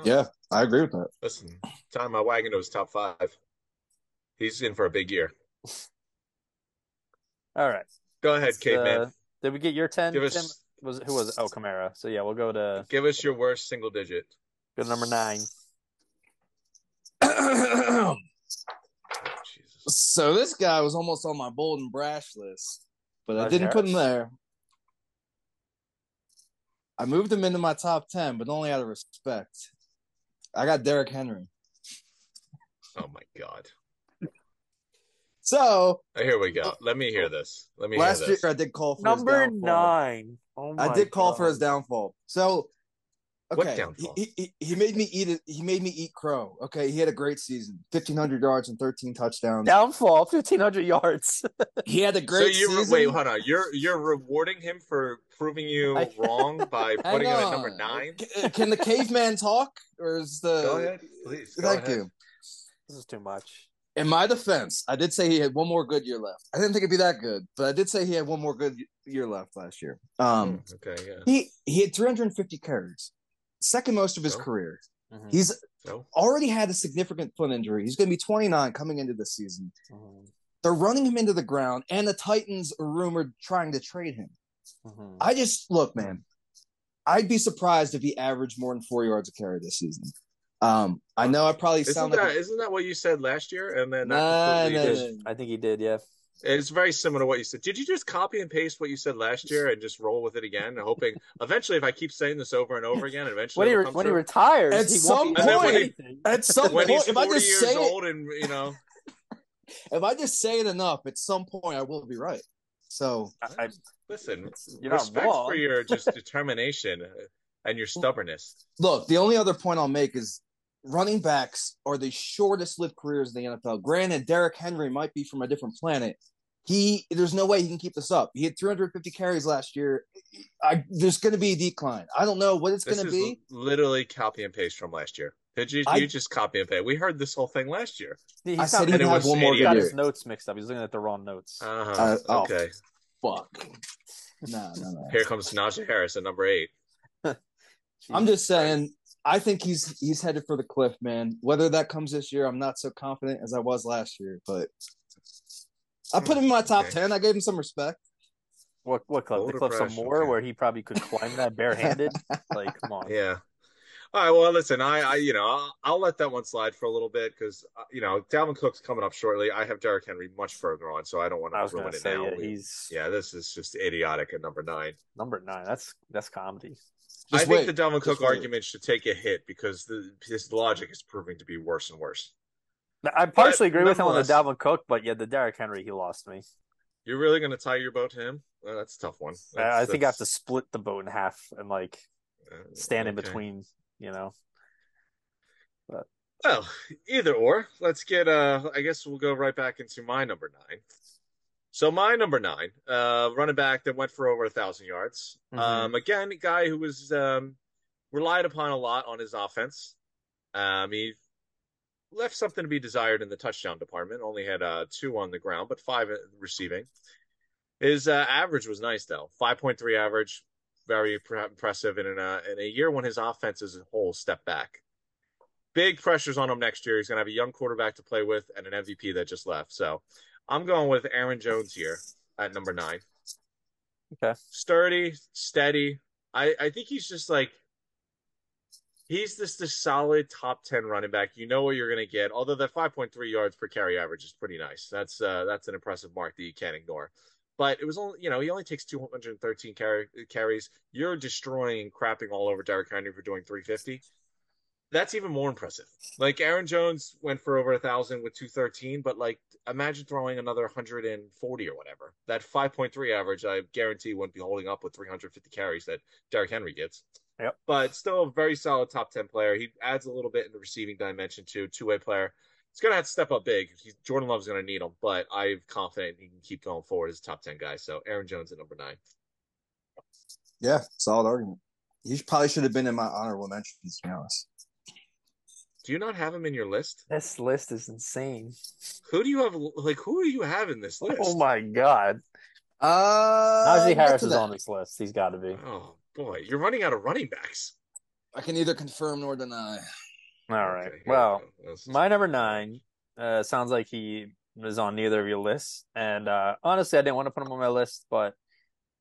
Speaker 2: Yeah, I agree with that.
Speaker 3: Listen, time my wagon to his top five. He's in for a big year.
Speaker 1: all right,
Speaker 3: Go ahead,
Speaker 1: Let's,
Speaker 3: caveman.
Speaker 1: uh, did we get your ten?
Speaker 3: Give us-
Speaker 1: Tim? Was who was it? Oh Kamara. So yeah, we'll go to
Speaker 3: Give us your worst single digit.
Speaker 1: go to number nine.
Speaker 3: Jesus.
Speaker 2: so this guy was almost on my bold and brash list, but I didn't put him there. I moved him into my top ten, but only out of respect. I got Derrick Henry.
Speaker 3: Oh my God.
Speaker 2: So
Speaker 3: Oh, Here we go. Uh, Let me hear this. Let me
Speaker 2: last
Speaker 3: hear
Speaker 2: year
Speaker 3: this.
Speaker 2: I did call for his
Speaker 1: Number
Speaker 2: downfall.
Speaker 1: nine. Oh
Speaker 2: I did call for his downfall. So
Speaker 3: What
Speaker 2: okay,
Speaker 3: downfall?
Speaker 2: He, he, he made me eat it. He made me eat crow. Okay, he had a great season, fifteen hundred yards and thirteen touchdowns.
Speaker 1: downfall, fifteen hundred yards.
Speaker 2: He had a
Speaker 3: So
Speaker 2: great
Speaker 3: you
Speaker 2: season.
Speaker 3: wait, hold on. You're you're rewarding him for proving you wrong by putting him at number nine.
Speaker 2: C- uh, Can the caveman talk, or is the?
Speaker 3: Go ahead, please. Go
Speaker 2: Thank
Speaker 3: ahead.
Speaker 2: you.
Speaker 1: this is too much.
Speaker 2: In my defense, I did say he had one more good year left. I didn't think it'd be that good, but I did say he had one more good year left last year. Um,
Speaker 3: Hmm, okay, yeah.
Speaker 2: he he had 350 carries, second most of his
Speaker 3: Oh.
Speaker 2: career.
Speaker 1: Mhm,
Speaker 2: He's
Speaker 3: So
Speaker 2: already had a significant foot injury. He's going to be 29 coming into the season.
Speaker 1: mhm,
Speaker 2: They're running him into the ground, and the Titans are rumored trying to trade him.
Speaker 1: mhm.
Speaker 2: I just look, man. I'd be surprised if he averaged more than four yards a carry this season. Um, I know I probably
Speaker 3: isn't
Speaker 2: sound
Speaker 3: that
Speaker 2: like
Speaker 3: isn't that what you said last year? And then
Speaker 2: Nah,
Speaker 3: completely
Speaker 2: nah,
Speaker 3: just-
Speaker 2: nah.
Speaker 1: I think he did. Yeah.
Speaker 3: it's very similar to what you said. Did you just copy and paste what you said last year and just roll with it again, hoping eventually, if I keep saying this over and over again, eventually
Speaker 1: When he re- when he retires,
Speaker 2: At
Speaker 1: he
Speaker 2: some
Speaker 1: won't be
Speaker 3: And then
Speaker 1: doing
Speaker 3: when he-
Speaker 2: at some
Speaker 3: when
Speaker 2: point,
Speaker 3: he's
Speaker 2: if I just
Speaker 3: years
Speaker 2: say it,
Speaker 3: old and you know
Speaker 2: if I just say it enough, at some point I will be right. So
Speaker 1: I, I,
Speaker 3: listen,
Speaker 1: you're
Speaker 3: respect
Speaker 1: wrong.
Speaker 3: for your just determination and your stubbornness.
Speaker 2: look, the only other point I'll make is running backs are the shortest lived careers in the NFL. Granted, Derrick Henry might be from a different planet. He there's no way he can keep this up. He had 350 carries last year. I, there's going to be a decline. I don't know what it's going to
Speaker 3: is
Speaker 2: be.
Speaker 3: literally copy and paste from last year. Did you?
Speaker 2: I-
Speaker 3: you just copy and paste. We heard this whole thing last year.
Speaker 1: He's
Speaker 2: I said
Speaker 3: he'd
Speaker 1: looking-
Speaker 3: have
Speaker 1: he's
Speaker 3: one more
Speaker 1: got his notes mixed up. He's looking at the wrong notes.
Speaker 3: Uh-huh.
Speaker 2: Uh, oh.
Speaker 3: okay.
Speaker 2: Fuck. No, no, no.
Speaker 3: Here comes Najee Harris at number eight.
Speaker 2: I'm just saying. I think he's he's headed for the cliff, man. Whether that comes this year, I'm not so confident as I was last year. But I put him in my top
Speaker 3: Okay.
Speaker 2: ten. I gave him some respect.
Speaker 1: what what clip?
Speaker 3: Bold
Speaker 1: The cliff some more
Speaker 3: okay.
Speaker 1: where he probably could climb that barehanded. like, come on.
Speaker 3: Yeah. All right. Well, listen, I, I you know, I'll, I'll let that one slide for a little bit because, uh, you know, Dalvin Cook's coming up shortly. I have Derrick Henry much further on, so I don't want to ruin it
Speaker 1: say
Speaker 3: now.
Speaker 1: yeah, he's
Speaker 3: yeah, this is just idiotic at number nine.
Speaker 1: number nine. That's that's comedy.
Speaker 3: I
Speaker 2: Just
Speaker 3: think the Dalvin Cook
Speaker 2: wait.
Speaker 3: argument should take a hit because the his logic is proving to be worse and worse.
Speaker 1: I partially agree with him on the
Speaker 3: nonetheless-
Speaker 1: Dalvin Cook, but yeah, the Derrick Henry, he lost me.
Speaker 3: You're really going to tie your boat to him? Well, that's a tough one.
Speaker 1: I, I
Speaker 3: That's-
Speaker 1: think I have to split the boat in half and like
Speaker 3: uh,
Speaker 1: stand in between. You know,
Speaker 3: Well, either or. Let's get uh I guess we'll go right back into my number nine. So my number nine, uh running back that went for over a thousand yards.
Speaker 1: Mhm.
Speaker 3: Um again, a guy who was um relied upon a lot on his offense. Um he left something to be desired in the touchdown department. Only had uh two on the ground, but five receiving. His uh, average was nice though. 5.3 average, very impressive in a in a year when his offense as a whole step back big pressures on him next year. He's going to have a young quarterback to play with and an MVP that just left. So I'm going with Aaron Jones here at number nine.
Speaker 1: Okay.
Speaker 3: Sturdy, steady. I, I think he's just like, he's just a solid top 10 running back. You know what you're going to get. Although that 5.3 yards per carry average is pretty nice. That's, uh, that's an impressive mark that you can't ignore. But it was only, you know, he only takes 213 carry, carries. You're destroying and crapping all over Derrick Henry for doing 350 that's even more impressive. Like Aaron Jones went for over a thousand with 213, but like imagine throwing another 140 or whatever. That 5.3 average, I guarantee, wouldn't be holding up with 350 carries that Derrick Henry gets.
Speaker 1: Yep.
Speaker 3: But still a very solid top 10 player. He adds a little bit in the receiving dimension too, two way player. He's gonna have to step up big. He's, Jordan Love's gonna need him, but I'm confident he can keep going forward as a top 10 guy. So Aaron Jones at number nine.
Speaker 2: Yeah, solid argument. He probably should have been in my honorable mentions, to be honest.
Speaker 3: Do you not have him in your list?
Speaker 1: This list is insane.
Speaker 3: Who do you have? Like, who do you have in this list?
Speaker 1: Oh my god.
Speaker 2: Uh,
Speaker 1: Najee
Speaker 2: we'll
Speaker 1: Harris is
Speaker 2: that.
Speaker 1: on this list. He's got to be.
Speaker 3: Oh, boy, you're running out of running backs.
Speaker 2: I can neither confirm nor deny.
Speaker 1: All right.
Speaker 3: Okay,
Speaker 1: Well,
Speaker 3: we
Speaker 1: my number nine uh, sounds like he was on neither of your lists, and uh, honestly, I didn't want to put him on my list, but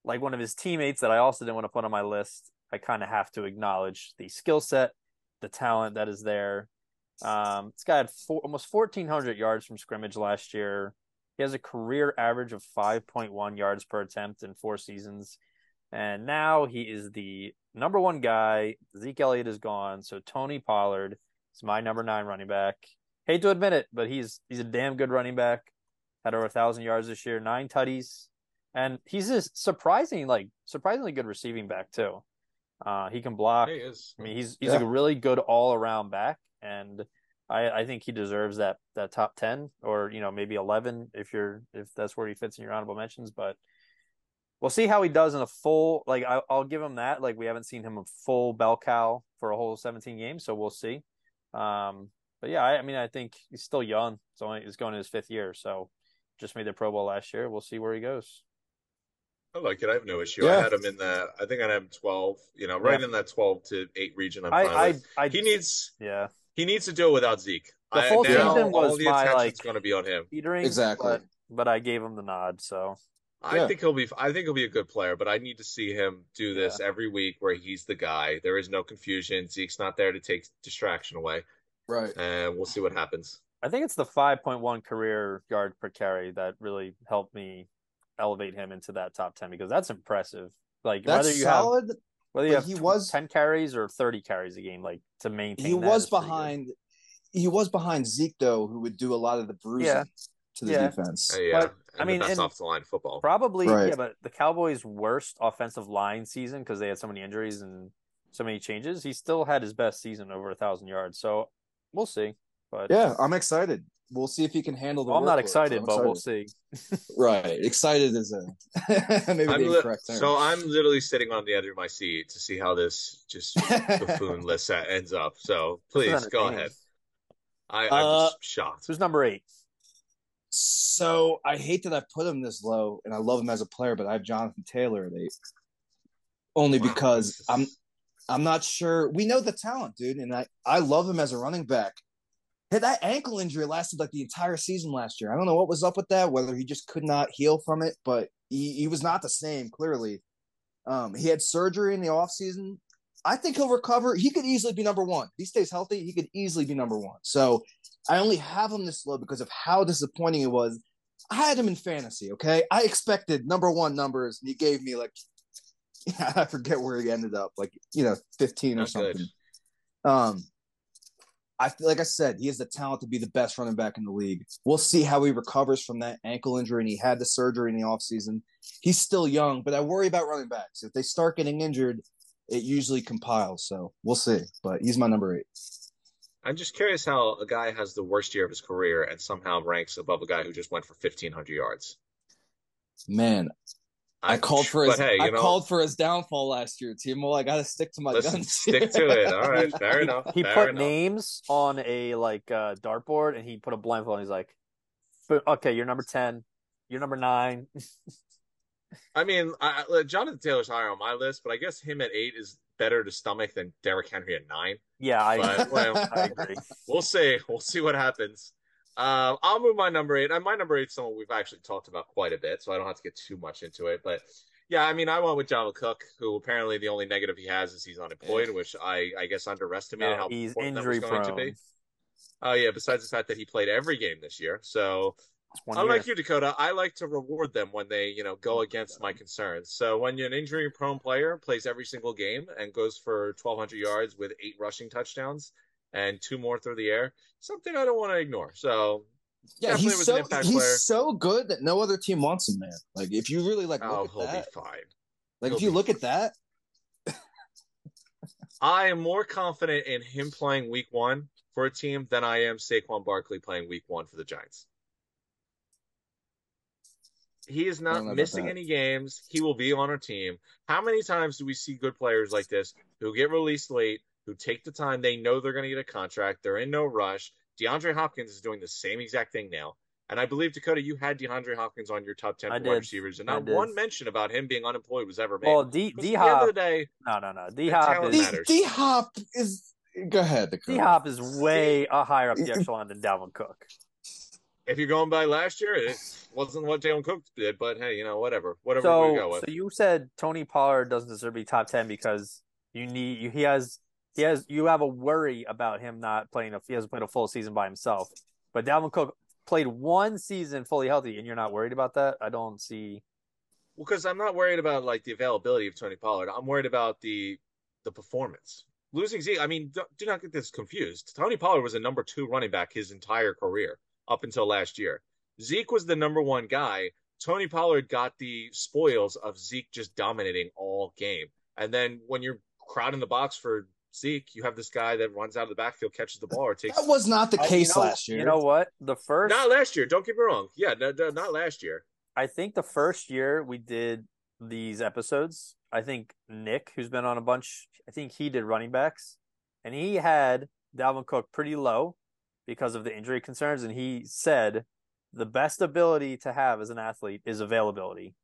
Speaker 1: like one of his teammates that I also didn't want to put on my list, I kind of have to acknowledge the skill set, the talent that is there. Um, this guy had four, almost fourteen hundred yards from scrimmage last year. He has a career average of five point one yards per attempt in four seasons, and now he is the number one guy. Zeke Elliott is gone, so Tony Pollard is my number nine running back. Hate to admit it, but he's he's a damn good running back. Had over a thousand yards this year, nine tutties, and he's a surprising, like surprisingly good receiving back too. Uh, he can block.
Speaker 3: He is.
Speaker 1: I mean, he's he's
Speaker 2: Yeah.
Speaker 1: a really good all around back, and I I think he deserves that that top ten or you know maybe eleven if you're if that's where he fits in your honorable mentions. But we'll see how he does in a full. Like I, I'll give him that. Like we haven't seen him a full bell cow for a whole seventeen games, so we'll see. Um, but yeah, I, I mean, I think he's still young. It's only he's going to his fifth year, so just made the Pro Bowl last year. We'll see where he goes.
Speaker 3: I like it. I have no issue. I had him in that. I think I had him twelve. You know, right
Speaker 1: Yeah.
Speaker 3: in that twelve to eight region. I'm fine
Speaker 1: I I. I
Speaker 3: he needs
Speaker 1: yeah.
Speaker 3: he needs to do it without Zeke.
Speaker 1: The
Speaker 3: I-
Speaker 1: full
Speaker 3: now
Speaker 2: season
Speaker 3: all
Speaker 1: was
Speaker 3: the
Speaker 1: my, like-
Speaker 3: going to be on him.
Speaker 1: Teetering,
Speaker 2: Exactly.
Speaker 1: but, but I gave him the nod. So
Speaker 3: I
Speaker 2: Yeah.
Speaker 3: think he'll be. I think he'll be a good player, but I need to see him do this every week where he's the guy. There is no confusion. Zeke's not there to take distraction away,
Speaker 2: Right.
Speaker 3: and we'll see what happens.
Speaker 1: I think it's the 5.1 career yard per carry that really helped me elevate him into that top 10 because that's impressive. Like
Speaker 2: That's
Speaker 1: whether you have whether you have
Speaker 2: he was-
Speaker 1: 10 carries or 30 carries a game, like to maintain.
Speaker 2: He
Speaker 1: that
Speaker 2: was
Speaker 1: is pretty good.
Speaker 2: behind. He was behind Zeke though, who would do a lot of the bruising
Speaker 1: Yeah.
Speaker 2: to the
Speaker 1: Yeah.
Speaker 2: defense.
Speaker 3: Uh, yeah,
Speaker 1: But,
Speaker 3: and
Speaker 1: I mean,
Speaker 3: the best
Speaker 1: and-
Speaker 3: offensive line in football.
Speaker 1: Probably,
Speaker 2: Right.
Speaker 1: yeah. But the Cowboys' worst offensive line season because they had so many injuries and so many changes. He still had his best season over a thousand yards. So we'll see. But
Speaker 2: Yeah, I'm excited. We'll see if he can handle the.
Speaker 1: well, I'm not excited,
Speaker 2: I'm
Speaker 1: but we'll see.
Speaker 2: Right, excited is a maybe
Speaker 3: I'm
Speaker 2: the
Speaker 3: li-
Speaker 2: incorrect term.
Speaker 3: so I'm literally sitting on the edge of my seat to see how this just buffoon list ends up. So please go ahead. I, I'm
Speaker 2: Uh,
Speaker 3: just shocked.
Speaker 1: Who's number eight?
Speaker 2: So I hate that I put him this low, and I love him as a player, but I have Jonathan Taylor at eight, only
Speaker 3: Wow,
Speaker 2: because I'm I'm not sure. We know the talent, dude, and I I love him as a running back. Hey, that ankle injury lasted like the entire season last year. I don't know what was up with that, whether he just could not heal from it, but he, he was not the same, clearly. Um, he had surgery in the offseason. I think he'll recover. He could easily be number one. If he stays healthy, he could easily be number one. So I only have him this low because of how disappointing it was. I had him in fantasy, okay? I expected number one numbers, and he gave me like I forget where he ended up, like you know, 15 or
Speaker 3: Not
Speaker 2: something.
Speaker 3: good.
Speaker 2: Um I feel like I said, he has the talent to be the best running back in the league. We'll see how he recovers from that ankle injury, and he had the surgery in the offseason. He's still young, but I worry about running backs. If they start getting injured, it usually compiles. So we'll see. But he's my number eight.
Speaker 3: I'm just curious how a guy has the worst year of his career and somehow ranks above a guy who just went for 1,500 yards.
Speaker 2: Man, I called for his
Speaker 3: hey, you
Speaker 2: I
Speaker 3: know,
Speaker 2: called for his downfall last year, Timo. I gotta stick to my
Speaker 3: listen,
Speaker 2: guns.
Speaker 3: stick to it. All right, fair
Speaker 1: he,
Speaker 3: enough.
Speaker 1: He
Speaker 3: fair
Speaker 1: put
Speaker 3: enough.
Speaker 1: names on a like uh, dartboard, and he put a blindfold. and He's like, "Okay, you're number ten. You're number nine.
Speaker 3: I mean, I, I- Jonathan Taylor's higher on my list, but I guess him at eight is better to stomach than Derrick Henry at nine.
Speaker 1: Yeah, I,
Speaker 3: But, well,
Speaker 1: I agree.
Speaker 3: We'll see. We'll see what happens. Um, I'll move my number eight. And my number eight is someone we've actually talked about quite a bit, so I don't have to get too much into it. But yeah, I mean, I went with John Cook, who apparently the only negative he has is he's unemployed, which I, I guess underestimated
Speaker 1: No,
Speaker 3: how
Speaker 1: he's
Speaker 3: important that
Speaker 1: injury
Speaker 3: was going to
Speaker 1: prone.
Speaker 3: be. Oh yeah, besides the fact that he played every game this year, so Unlike
Speaker 1: year.
Speaker 3: you, Dakota, I like to reward them when they, you know, go against my concerns. So when an injury-prone player plays every single game and goes for 1,200 yards with eight rushing touchdowns and two more through the air, something I don't want to ignore. So
Speaker 2: yeah, he's so
Speaker 3: an
Speaker 2: he's
Speaker 3: player.
Speaker 2: so good that no other team wants him, man. Like if you really like
Speaker 3: oh, he'll
Speaker 2: that,
Speaker 3: be fine.
Speaker 2: like
Speaker 3: he'll
Speaker 2: if you look at that,
Speaker 3: I am more confident in him playing Week One for a team than I am Saquon Barkley playing Week One for the Giants. He is
Speaker 2: don't know
Speaker 3: not
Speaker 2: about
Speaker 3: missing any games. He will be on our team. How many times do we see good players like this who get released late, who take the time? They know they're going to get a contract. They're in no rush. DeAndre Hopkins is doing the same exact thing now. And I believe, Dakota, you had DeAndre Hopkins on your top 10
Speaker 1: I
Speaker 3: wide receivers, and
Speaker 1: I
Speaker 3: not one mention about him being unemployed was ever made.
Speaker 1: Well, D
Speaker 3: Because
Speaker 1: D
Speaker 3: at the end of the
Speaker 1: Hop,
Speaker 3: day,
Speaker 1: no, no, no. D Hop is.
Speaker 2: D Hop is. Go ahead, Dakota.
Speaker 1: D Hop is way uh, higher up the echelon than Dalvin Cook.
Speaker 3: If you're going by last year, it wasn't what Jalen Cook did, but hey, you know, whatever. Whatever we go with.
Speaker 1: so you said Tony Pollard doesn't deserve to be top ten because you need you, he has he has you have a worry about him not playing a he hasn't played a full season by himself. But Dalvin Cook played one season fully healthy, and you're not worried about that. I don't see.
Speaker 3: Well, because I'm not worried about like the availability of Tony Pollard. I'm worried about the the performance. Losing Zeke, I mean, do, do not get this confused. Tony Pollard was a number two running back his entire career up until last year. Zeke was the number one guy. Tony Pollard got the spoils of Zeke just dominating all game. And then when you're crowding the box for Zeke, you have this guy that runs out of the backfield, catches the ball, or takes.
Speaker 2: That was not the
Speaker 1: I-
Speaker 2: case
Speaker 1: you know,
Speaker 2: last year.
Speaker 1: You know what? The first
Speaker 3: Not last year. Don't get me wrong. Yeah, no, no, not last year.
Speaker 1: I think the first year we did these episodes, I think Nick, who's been on a bunch, I think he did running backs, and he had Dalvin Cook pretty low because of the injury concerns, and he said the best ability to have as an athlete is availability,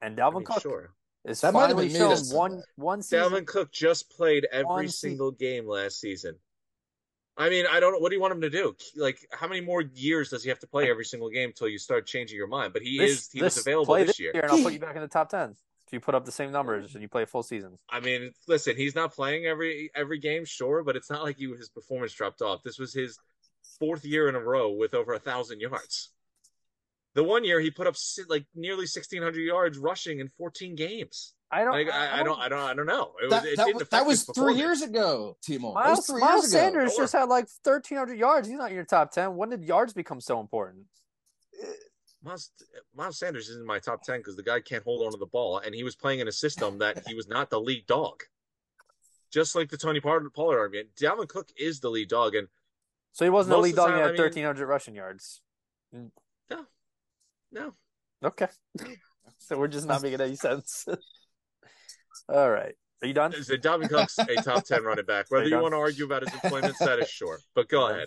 Speaker 1: and
Speaker 3: I
Speaker 1: Dalvin
Speaker 3: mean,
Speaker 1: Cook
Speaker 3: sure.
Speaker 1: is
Speaker 2: That might have
Speaker 1: finally
Speaker 2: been
Speaker 1: shown one one season.
Speaker 3: Dalvin Cook just played every
Speaker 1: One se-
Speaker 3: single game last season. I mean, I don't know. What do you want him to do? Like, how many more years does he have to play every single game until you start changing your mind? But he
Speaker 1: This-
Speaker 3: is, he was available
Speaker 1: play
Speaker 3: this year.
Speaker 1: and I'll put you back in the top ten if you put up the same numbers and you play a full season.
Speaker 3: I mean, listen, he's not playing every every game, sure, but it's not like he, his performance dropped off. This was his fourth year in a row with over a thousand yards. The one year he put up like nearly sixteen hundred yards rushing in fourteen games.
Speaker 1: I don't.
Speaker 3: Like, I, I don't, I don't, I don't know. It was,
Speaker 2: that,
Speaker 3: it
Speaker 2: that,
Speaker 3: didn't
Speaker 2: was- that was three years ago, Timo. That was
Speaker 1: Miles,
Speaker 2: three
Speaker 1: Miles
Speaker 2: years.
Speaker 1: Sanders
Speaker 3: Sure.
Speaker 1: just had like 1,300 yards. He's not in your top 10. When did yards become so important?
Speaker 3: Uh, Miles, Miles Sanders is in my top 10 because the guy can't hold on to the ball, and he was playing in a system that he was not the lead dog. Just like the Tony Pollard Pollard argument, Dalvin Cook is the lead dog, and
Speaker 1: So he wasn't a
Speaker 3: Most
Speaker 1: lead
Speaker 3: of the
Speaker 1: dog. He
Speaker 3: time,
Speaker 1: had
Speaker 3: I mean-
Speaker 1: 1,300 rushing yards.
Speaker 3: no, no.
Speaker 1: Okay. so we're just not making any sense. All right. Are you done?
Speaker 3: so Dalvin Cook's a top 10 running back. Whether
Speaker 1: you
Speaker 3: you want to argue about his employment status, sure, but go ahead.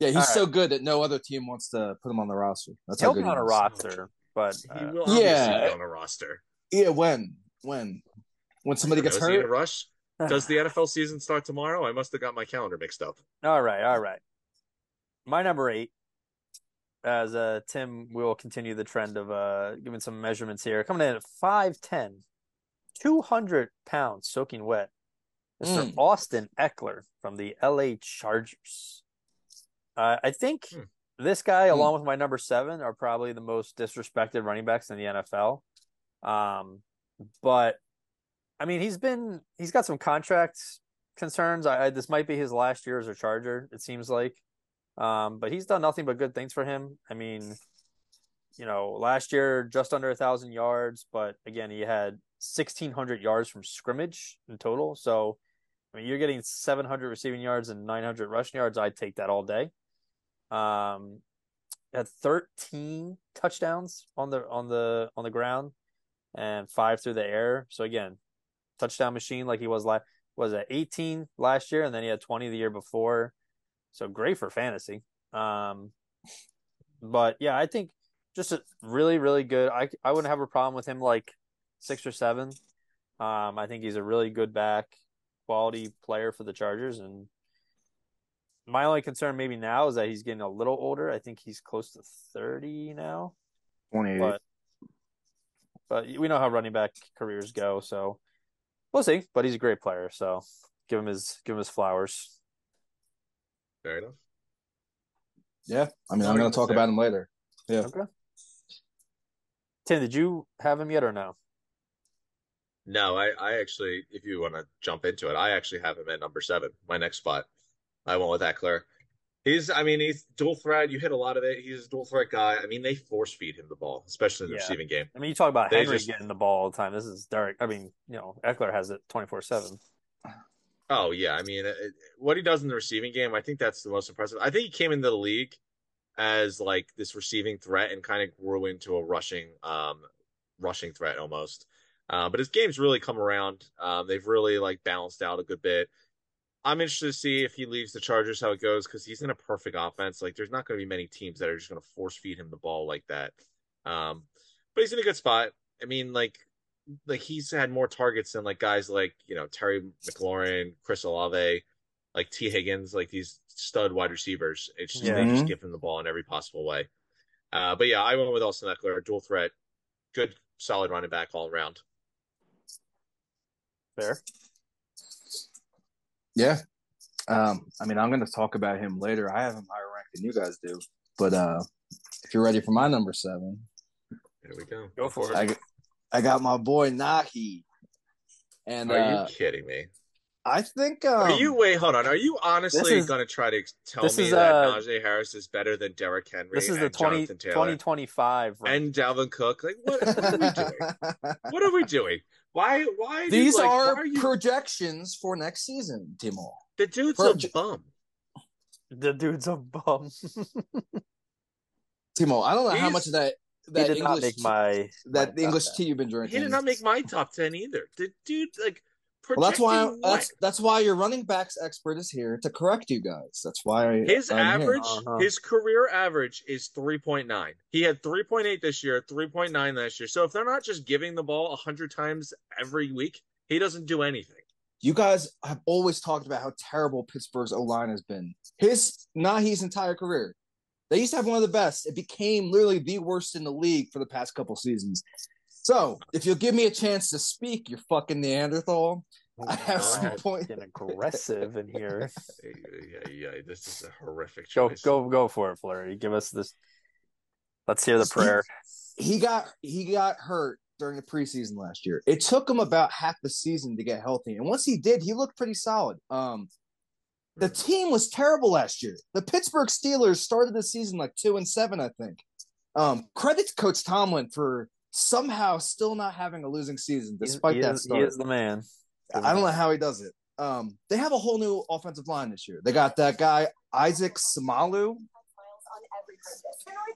Speaker 2: Yeah, he's
Speaker 1: All
Speaker 2: so good that no other team wants to put him on the roster. That's how
Speaker 1: He'll
Speaker 2: good
Speaker 1: be
Speaker 2: he
Speaker 1: on a roster, but
Speaker 3: He
Speaker 1: uh,
Speaker 3: will
Speaker 2: Yeah.
Speaker 3: be on a roster.
Speaker 2: Yeah, when? When? When somebody
Speaker 3: Is
Speaker 2: gets
Speaker 3: he in a
Speaker 2: hurt?
Speaker 3: rush? Does the NFL season start tomorrow? I must have got my calendar mixed up.
Speaker 1: all right, all right. My number eight, as uh, Tim will continue the trend of uh, giving some measurements here. Coming in at 5'10, 200 pounds soaking wet. Mr.
Speaker 2: Mm.
Speaker 1: Austin Ekeler from the LA Chargers. Uh, I think
Speaker 3: Hmm.
Speaker 1: this guy,
Speaker 2: Hmm.
Speaker 1: along with my number seven, are probably the most disrespected running backs in the NFL. Um, but I mean, he's been he's got some contract concerns. I, I this might be his last year as a Charger. It seems like, um, but he's done nothing but good things for him. I mean, you know, last year just under a thousand yards, but again, he had sixteen hundred yards from scrimmage in total. So, I mean, you're getting seven hundred receiving yards and nine hundred rushing yards. I'd take that all day. Um, had thirteen touchdowns on the on the on the ground, and five through the air. So again, touchdown machine like he was last was at 18 last year, and then he had 20 the year before. So great for fantasy. Um, but yeah, I think just a really really good. I I wouldn't have a problem with him like six or seven. Um, I think he's a really good back, quality player for the Chargers, and my only concern maybe now is that he's getting a little older. I think he's close to 30 now,
Speaker 2: 28.
Speaker 1: but but we know how running back careers go, so we'll see. But he's a great player, so give him his give him his flowers.
Speaker 3: Fair enough.
Speaker 2: yeah, I mean, I'm going to talk
Speaker 3: fair.
Speaker 2: about him later. Yeah.
Speaker 1: Okay. Tim, did you have him yet or no?
Speaker 3: No, I, I actually, if you want to jump into it, I actually have him at number seven, my next spot. I went with Ekeler. He's, I mean, he's dual threat. You hit a lot of it. He's a dual threat guy. I mean, they force feed him the ball, especially in the
Speaker 1: Yeah.
Speaker 3: receiving game.
Speaker 1: I mean, you talk about
Speaker 3: They
Speaker 1: Henry
Speaker 3: just-
Speaker 1: getting the ball all the time. This is Derrick. I mean, you know, Ekeler has it twenty four seven.
Speaker 3: Oh yeah, I mean, it, what he does in the receiving game, I think that's the most impressive. I think he came into the league as like this receiving threat and kind of grew into a rushing um rushing threat almost. Uh, but his game's really come around. Um, they've really like balanced out a good bit. I'm interested to see if he leaves the Chargers how it goes because he's in a perfect offense. Like there's not going to be many teams that are just going to force feed him the ball like that. Um, but he's in a good spot. I mean, like like he's had more targets than like guys like you know Terry McLaurin, Chris Olave, like Tee Higgins, like these stud wide receivers. It's just
Speaker 1: Yeah.
Speaker 3: they just give him the ball in every possible way. Uh, but yeah, I went with Austin Ekeler, dual threat, good, solid running back all around.
Speaker 1: Fair.
Speaker 2: Yeah. Um, I mean, I'm going to talk about him later. I have him higher ranked than you guys do. But uh, if you're ready for my number seven,
Speaker 3: There we go.
Speaker 1: Go for it.
Speaker 2: I, I got my boy Najee. And
Speaker 3: Are
Speaker 2: uh,
Speaker 3: you kidding me?
Speaker 2: I think. Um,
Speaker 3: Are you wait? Hold on. Are you honestly going to try to tell
Speaker 1: this
Speaker 3: me
Speaker 1: is,
Speaker 3: that
Speaker 1: uh,
Speaker 3: Najee Harris is better than Derrick Henry
Speaker 1: This is the 20,
Speaker 3: Jonathan Taylor
Speaker 1: 2025.
Speaker 3: and Dalvin Cook? Like what? What are we doing? What are we doing? Why? Why? do you,
Speaker 2: These
Speaker 3: like,
Speaker 2: are,
Speaker 3: why are you,
Speaker 2: projections for next season, Timo.
Speaker 3: the dude's
Speaker 2: proje-
Speaker 3: a bum.
Speaker 1: the dude's a bum.
Speaker 2: Timo, I don't know how much of that
Speaker 1: he
Speaker 2: that
Speaker 1: did not
Speaker 2: English
Speaker 1: make
Speaker 2: tea-
Speaker 1: my
Speaker 2: that
Speaker 1: my top
Speaker 2: English tea you've been drinking.
Speaker 3: He did not make my top ten either. The dude, like,
Speaker 2: Well, that's why
Speaker 3: what?
Speaker 2: that's that's why your running backs expert is here to correct you guys. That's why
Speaker 3: His
Speaker 2: I'm
Speaker 3: average,
Speaker 1: Uh-huh.
Speaker 3: his career average is 3.9. He had 3.8 this year, 3.9 last year. So if they're not just giving the ball 100 times every week, he doesn't do anything.
Speaker 2: You guys have always talked about how terrible Pittsburgh's O line has been. His Najee's entire career. They used to have one of the best. It became literally the worst in the league for the past couple seasons. So, if you'll give me a chance to speak, you fucking Neanderthal, I have
Speaker 3: Go
Speaker 2: some
Speaker 3: ahead.
Speaker 2: point.
Speaker 1: Getting aggressive in here.
Speaker 3: Yeah, yeah, this is a horrific
Speaker 1: Go
Speaker 3: choice.
Speaker 1: go go for it, Fluri. Give us this. Let's hear the prayer.
Speaker 2: He got he got hurt during the preseason last year. It took him about half the season to get healthy, and once he did, he looked pretty solid. Um, the team was terrible last year. The Pittsburgh Steelers started the season like two and seven, I think. Um, credit to Coach Tomlin for somehow still not having a losing season despite
Speaker 1: he,
Speaker 2: that
Speaker 1: is, he
Speaker 2: start.
Speaker 1: is the man.
Speaker 2: I don't know how he does it. Um, they have a whole new offensive line this year. They got that guy Isaac Seumalo,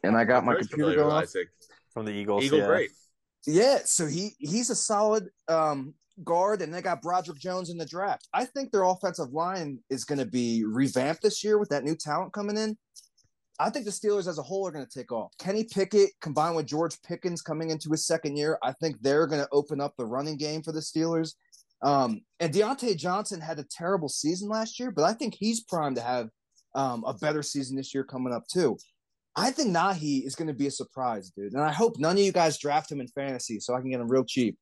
Speaker 2: and I got my computer going. off.
Speaker 3: Isaac.
Speaker 1: from the Eagles.
Speaker 3: Eagle
Speaker 1: yeah.
Speaker 3: great.
Speaker 2: Yeah, so he he's a solid um, guard, and they got Broderick Jones in the draft. I think their offensive line is going to be revamped this year with that new talent coming in. I think the Steelers as a whole are going to take off. Kenny Pickett combined with George Pickens coming into his second year, I think they're going to open up the running game for the Steelers. Um, and Diontae Johnson had a terrible season last year, but I think he's primed to have um, a better season this year coming up too. I think Najee is going to be a surprise, dude. And I hope none of you guys draft him in fantasy so I can get him real cheap.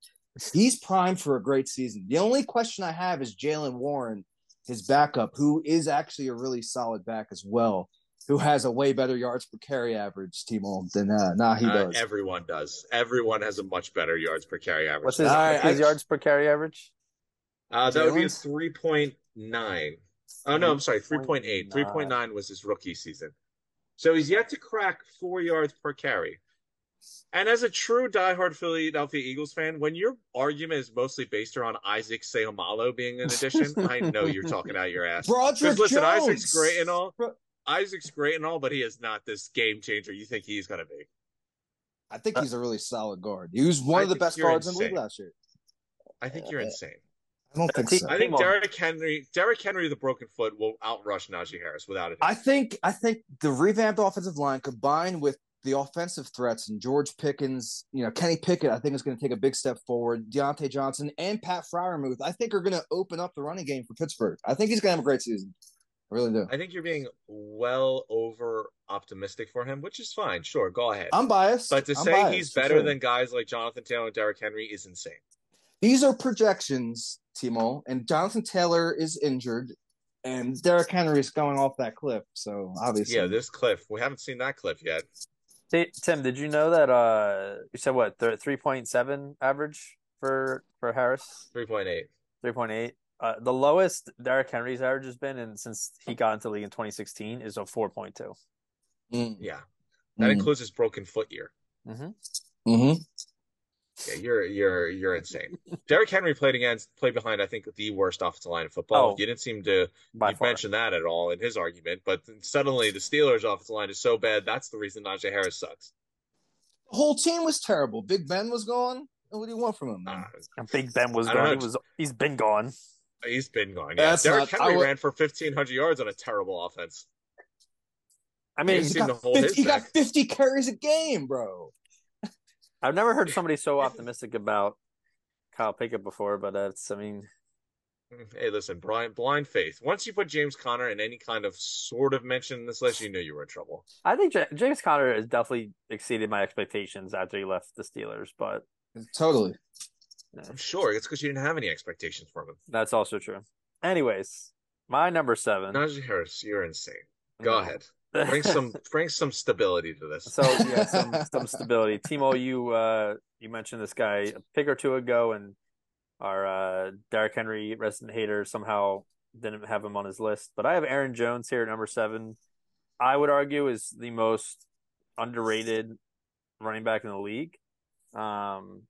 Speaker 2: He's primed for a great season. The only question I have is Jaylen Warren, his backup, who is actually a really solid back as well, who has a way better yards per carry average, Timo, than uh, Najee
Speaker 3: Uh,
Speaker 2: does.
Speaker 3: everyone does. Everyone has a much better yards per carry average.
Speaker 1: What's his,
Speaker 2: All right,
Speaker 1: what's his yards per carry average?
Speaker 3: Uh, that would be a 3.9. Oh, no, I'm sorry, 3.8.
Speaker 1: 3.9.
Speaker 3: 3.9 was his rookie season. So he's yet to crack four yards per carry. And as a true diehard Philadelphia Eagles fan, when your argument is mostly based around Isaac Seumalo being an addition, I know you're talking out your ass.
Speaker 2: Broderick
Speaker 3: Because listen,
Speaker 2: Jones.
Speaker 3: Isaac's great and all.
Speaker 2: Bro-
Speaker 3: Isaac's great and all, but he is not this game changer you think he's going to be.
Speaker 2: I think he's a really solid guard. He was one
Speaker 3: I
Speaker 2: of the best
Speaker 3: you're
Speaker 2: guards in the league last year.
Speaker 3: I think you're
Speaker 2: Uh,
Speaker 3: insane.
Speaker 2: I don't think
Speaker 1: He-
Speaker 2: so.
Speaker 3: I think Derrick Henry, Derrick Henry, the broken foot, will outrush Najee Harris without it.
Speaker 2: I think I think the revamped offensive line combined with the offensive threats and George Pickens, you know, Kenny Pickett, I think is going to take a big step forward. Diontae Johnson and Pat Freiermuth, I think are going to open up the running game for Pittsburgh. I think he's going to have a great season. I really do.
Speaker 3: I think you're being well over optimistic for him, which is fine. Sure, go ahead.
Speaker 2: I'm biased,
Speaker 3: but to
Speaker 2: I'm
Speaker 3: say
Speaker 2: biased,
Speaker 3: he's better
Speaker 2: sure.
Speaker 3: than guys like Jonathan Taylor and Derrick Henry is insane.
Speaker 2: these are projections, Timo, and Jonathan Taylor is injured, and Derrick Henry is going off that cliff. So obviously,
Speaker 3: Yeah, this cliff. We haven't seen that cliff yet.
Speaker 1: Hey, Tim, did you know that uh you said what three point seven average for for Harris?
Speaker 3: 3.8.
Speaker 1: Three point eight. Uh, the lowest Derrick Henry's average has been, and since he got into the league in 2016, is a 4.2.
Speaker 2: Mm,
Speaker 3: Yeah. That
Speaker 2: mm,
Speaker 3: includes his broken foot year.
Speaker 1: Mm-hmm.
Speaker 2: Mm-hmm.
Speaker 3: Yeah, you're you're you're insane. Derrick Henry played against played behind I think the worst offensive line in football.
Speaker 1: Oh,
Speaker 3: you didn't seem to
Speaker 1: By
Speaker 3: you
Speaker 1: far.
Speaker 3: mention that at all in his argument, but suddenly the Steelers offensive line is so bad that's the reason Najee Harris sucks.
Speaker 2: The whole team was terrible. Big Ben was gone. What do you want from him, man?
Speaker 3: Uh,
Speaker 1: And Big Ben was
Speaker 3: I don't
Speaker 1: gone. He was he's been gone.
Speaker 3: He's been gone. Yeah,
Speaker 2: That's
Speaker 3: Derrick
Speaker 2: not-
Speaker 3: Henry
Speaker 2: I would-
Speaker 3: ran for fifteen hundred yards on a terrible offense.
Speaker 1: I mean,
Speaker 3: He's
Speaker 2: he got,
Speaker 3: to hold
Speaker 2: 50, he got 50 carries a game, bro.
Speaker 1: I've never heard somebody so optimistic about Kyle Pickett before, but that's I mean,
Speaker 3: Hey, listen, blind blind faith. Once you put James Conner in any kind of sort of mention in this list, you knew you were in trouble.
Speaker 1: I think J- James Conner has definitely exceeded my expectations after he left the Steelers, but
Speaker 2: Totally.
Speaker 3: I'm sure it's because you didn't have any expectations from him.
Speaker 1: that's also true. Anyways, my number seven.
Speaker 3: Najee Harris, you're insane. Go
Speaker 1: No.
Speaker 3: ahead. Bring some bring some stability to this.
Speaker 1: So yeah, some some stability. Timo, you uh you mentioned this guy a pick or two ago, and our uh Derrick Henry resident hater somehow didn't have him on his list. But I have Aaron Jones here at number seven. I would argue is the most underrated running back in the league. Um,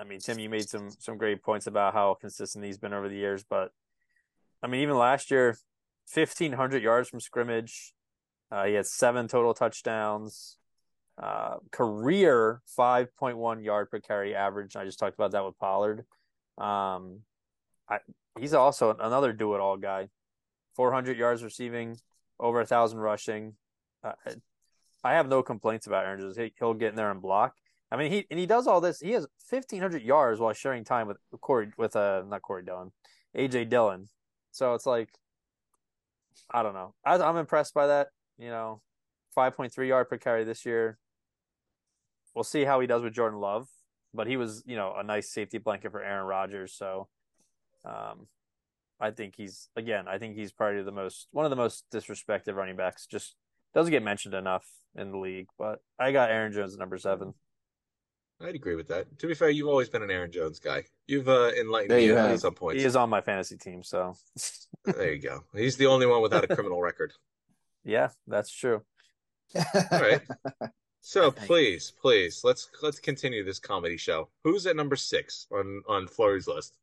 Speaker 1: I mean, Tim, you made some some great points about how consistent he's been over the years, but I mean, even last year, fifteen hundred yards from scrimmage. Uh, he had seven total touchdowns. Uh, career 5.1 yard per carry average. I just talked about that with Pollard. Um, I, he's also another do it all guy. 400 yards receiving, over a thousand rushing. Uh, I have no complaints about Aaron he'll get in there and block. I mean, he and he does all this. He has 1,500 yards while sharing time with Corey, with uh, not Corey Dillon, AJ Dillon. So it's like, I don't know. I, I'm impressed by that. You know, 5.3 yard per carry this year. We'll see how he does with Jordan Love, but he was, you know, a nice safety blanket for Aaron Rodgers. So, um, I think he's again. I think he's probably the most one of the most disrespected running backs. Just doesn't get mentioned enough in the league. But I got Aaron Jones at number seven.
Speaker 3: I'd agree with that. To be fair, you've always been an Aaron Jones guy. You've uh, enlightened
Speaker 2: There
Speaker 3: me
Speaker 2: you
Speaker 3: at some points.
Speaker 1: He is on my fantasy team, so
Speaker 3: There you go. He's the only one without a criminal record.
Speaker 1: yeah, that's true.
Speaker 3: All right. So please, please, let's let's continue this comedy show. Who's at number six on on Fluri's list?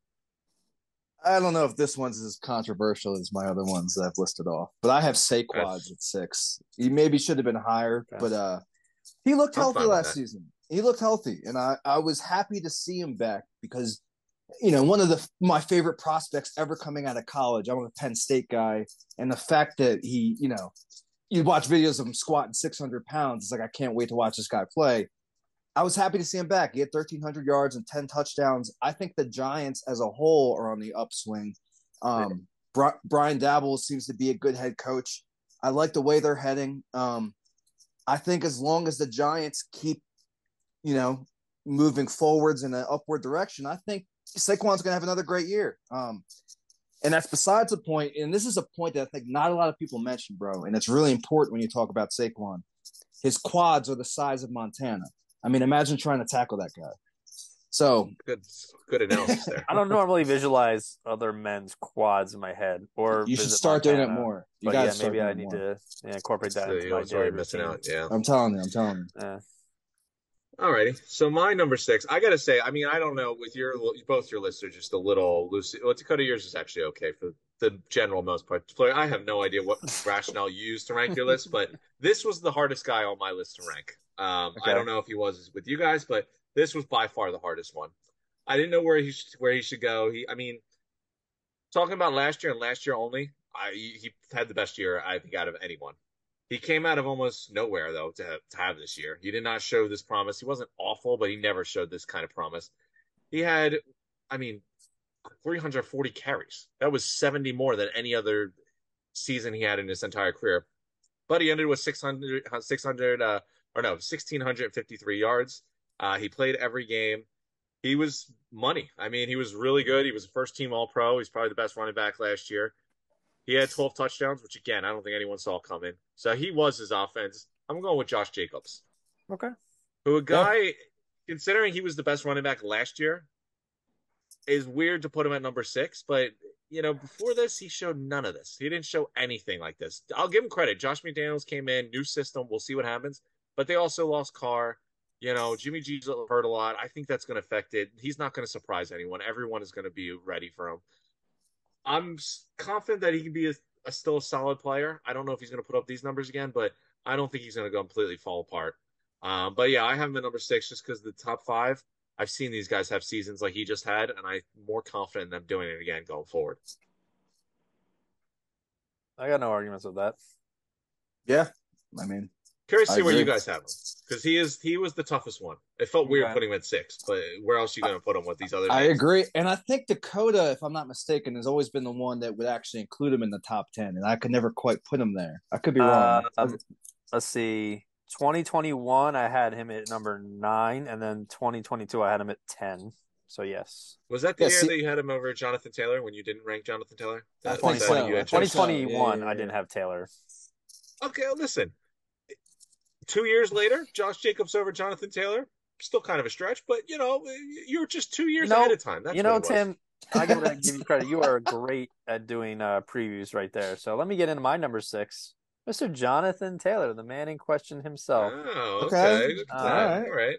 Speaker 2: I don't know if this one's as controversial as my other ones that I've listed off, but I have Saquad
Speaker 3: That's-
Speaker 2: at six. He maybe should have been higher,
Speaker 1: Okay.
Speaker 2: but uh, he looked
Speaker 3: I'm
Speaker 2: healthy
Speaker 3: with
Speaker 2: last
Speaker 3: that.
Speaker 2: season. He looked healthy, and I I was happy to see him back because you know one of the my favorite prospects ever coming out of college. I'm a Penn State guy, and the fact that he you know you watch videos of him squatting 600 pounds, it's like I can't wait to watch this guy play. I was happy to see him back. He had 1,300 yards and 10 touchdowns. I think the Giants as a whole are on the upswing. Um, Bri- Brian Daboll seems to be a good head coach. I like the way they're heading. Um, I think as long as the Giants keep, you know, moving forwards in an upward direction, I think Saquon's going to have another great year. Um, and that's besides the point. And this is a point that I think not a lot of people mention, bro. And it's really important when you talk about Saquon. His quads are the size of Montana. I mean, imagine trying to tackle that guy. So
Speaker 3: Good good analysis there.
Speaker 1: I don't normally visualize other men's quads in my head, or
Speaker 2: you should
Speaker 1: visit
Speaker 2: start doing it more. You
Speaker 1: But
Speaker 2: gotta
Speaker 1: yeah, maybe I need
Speaker 2: more.
Speaker 1: to yeah, incorporate that
Speaker 3: So
Speaker 1: into
Speaker 3: you're
Speaker 1: my
Speaker 3: already missing out. Yeah.
Speaker 2: I'm telling you, I'm telling you.
Speaker 1: Yeah.
Speaker 3: Alrighty. So my number six, I gotta say, I mean, I don't know. With your both your lists are just a little loose. Well, Dakota, yours is actually okay for the general most part. I have no idea what rationale you used to rank your list, but this was the hardest guy on my list to rank. Um,
Speaker 1: Okay.
Speaker 3: I don't know if he was with you guys, but this was by far the hardest one. I didn't know where he should, where he should go. He, I mean, talking about last year and last year only, I he had the best year I think out of anyone. He came out of almost nowhere though to to have this year. He did not show this promise. He wasn't awful, but he never showed this kind of promise. He had, I mean, 340 carries. That was 70 more than any other season he had in his entire career. But he ended with 600, 600 uh, or no, 1653 yards. Uh, he played every game. He was money. I mean, he was really good. He was a first team All Pro. He's probably the best running back last year. He had 12 touchdowns, which again, I don't think anyone saw coming. So he was his offense. I'm going with Josh Jacobs,
Speaker 1: Okay.
Speaker 3: who a guy, considering he was the best running back last year, is weird to put him at number six. But, you know, before this, he showed none of this. He didn't show anything like this. I'll give him credit. Josh McDaniels came in, new system. We'll see what happens. But they also lost Carr. You know, Jimmy G's hurt a lot. I think that's going to affect it. He's not going to surprise anyone. Everyone is going to be ready for him. I'm confident that he can be a, a still a solid player. I don't know if he's going to put up these numbers again, but I don't think he's going to completely fall apart. Um, but yeah, I have him at number six just because the top five. I've seen these guys have seasons like he just had, and I'm more confident in them doing it again going forward.
Speaker 1: I got no arguments with that.
Speaker 2: Yeah, I mean,
Speaker 3: Curious to see where you guys have him because he is he was the toughest one. It felt weird
Speaker 1: Okay.
Speaker 3: putting him at six, but where else are you going to put him with these other?
Speaker 2: I
Speaker 3: names?
Speaker 2: agree, and I think Dakota, if I'm not mistaken, has always been the one that would actually include him in the top ten, and I could never quite put him there. I could be wrong.
Speaker 1: Um, let's see. 2021, I had him at number nine, and then 2022, I had him at 10. So yes,
Speaker 3: Was that the
Speaker 2: Yeah,
Speaker 3: year
Speaker 2: see-
Speaker 3: that you had him over Jonathan Taylor when you didn't rank Jonathan Taylor?
Speaker 2: I
Speaker 3: That-
Speaker 2: think
Speaker 3: was that
Speaker 2: so.
Speaker 3: you had
Speaker 2: I think so.
Speaker 1: 2021,
Speaker 2: Yeah, yeah,
Speaker 1: I didn't have Taylor.
Speaker 3: Okay, well, listen. Two years later, Josh Jacobs over Jonathan Taylor. Still kind of a stretch, but you know, you're just two years
Speaker 1: You know-
Speaker 3: ahead of time. That's
Speaker 1: you know,
Speaker 3: what it was.
Speaker 1: Tim, I gotta give you credit. You are great at doing uh, previews right there. So let me get into my number six, Mr. Jonathan Taylor, the man in question himself.
Speaker 3: Oh,
Speaker 2: Okay.
Speaker 3: okay. Look at
Speaker 1: All
Speaker 3: that.
Speaker 2: right.
Speaker 3: All right.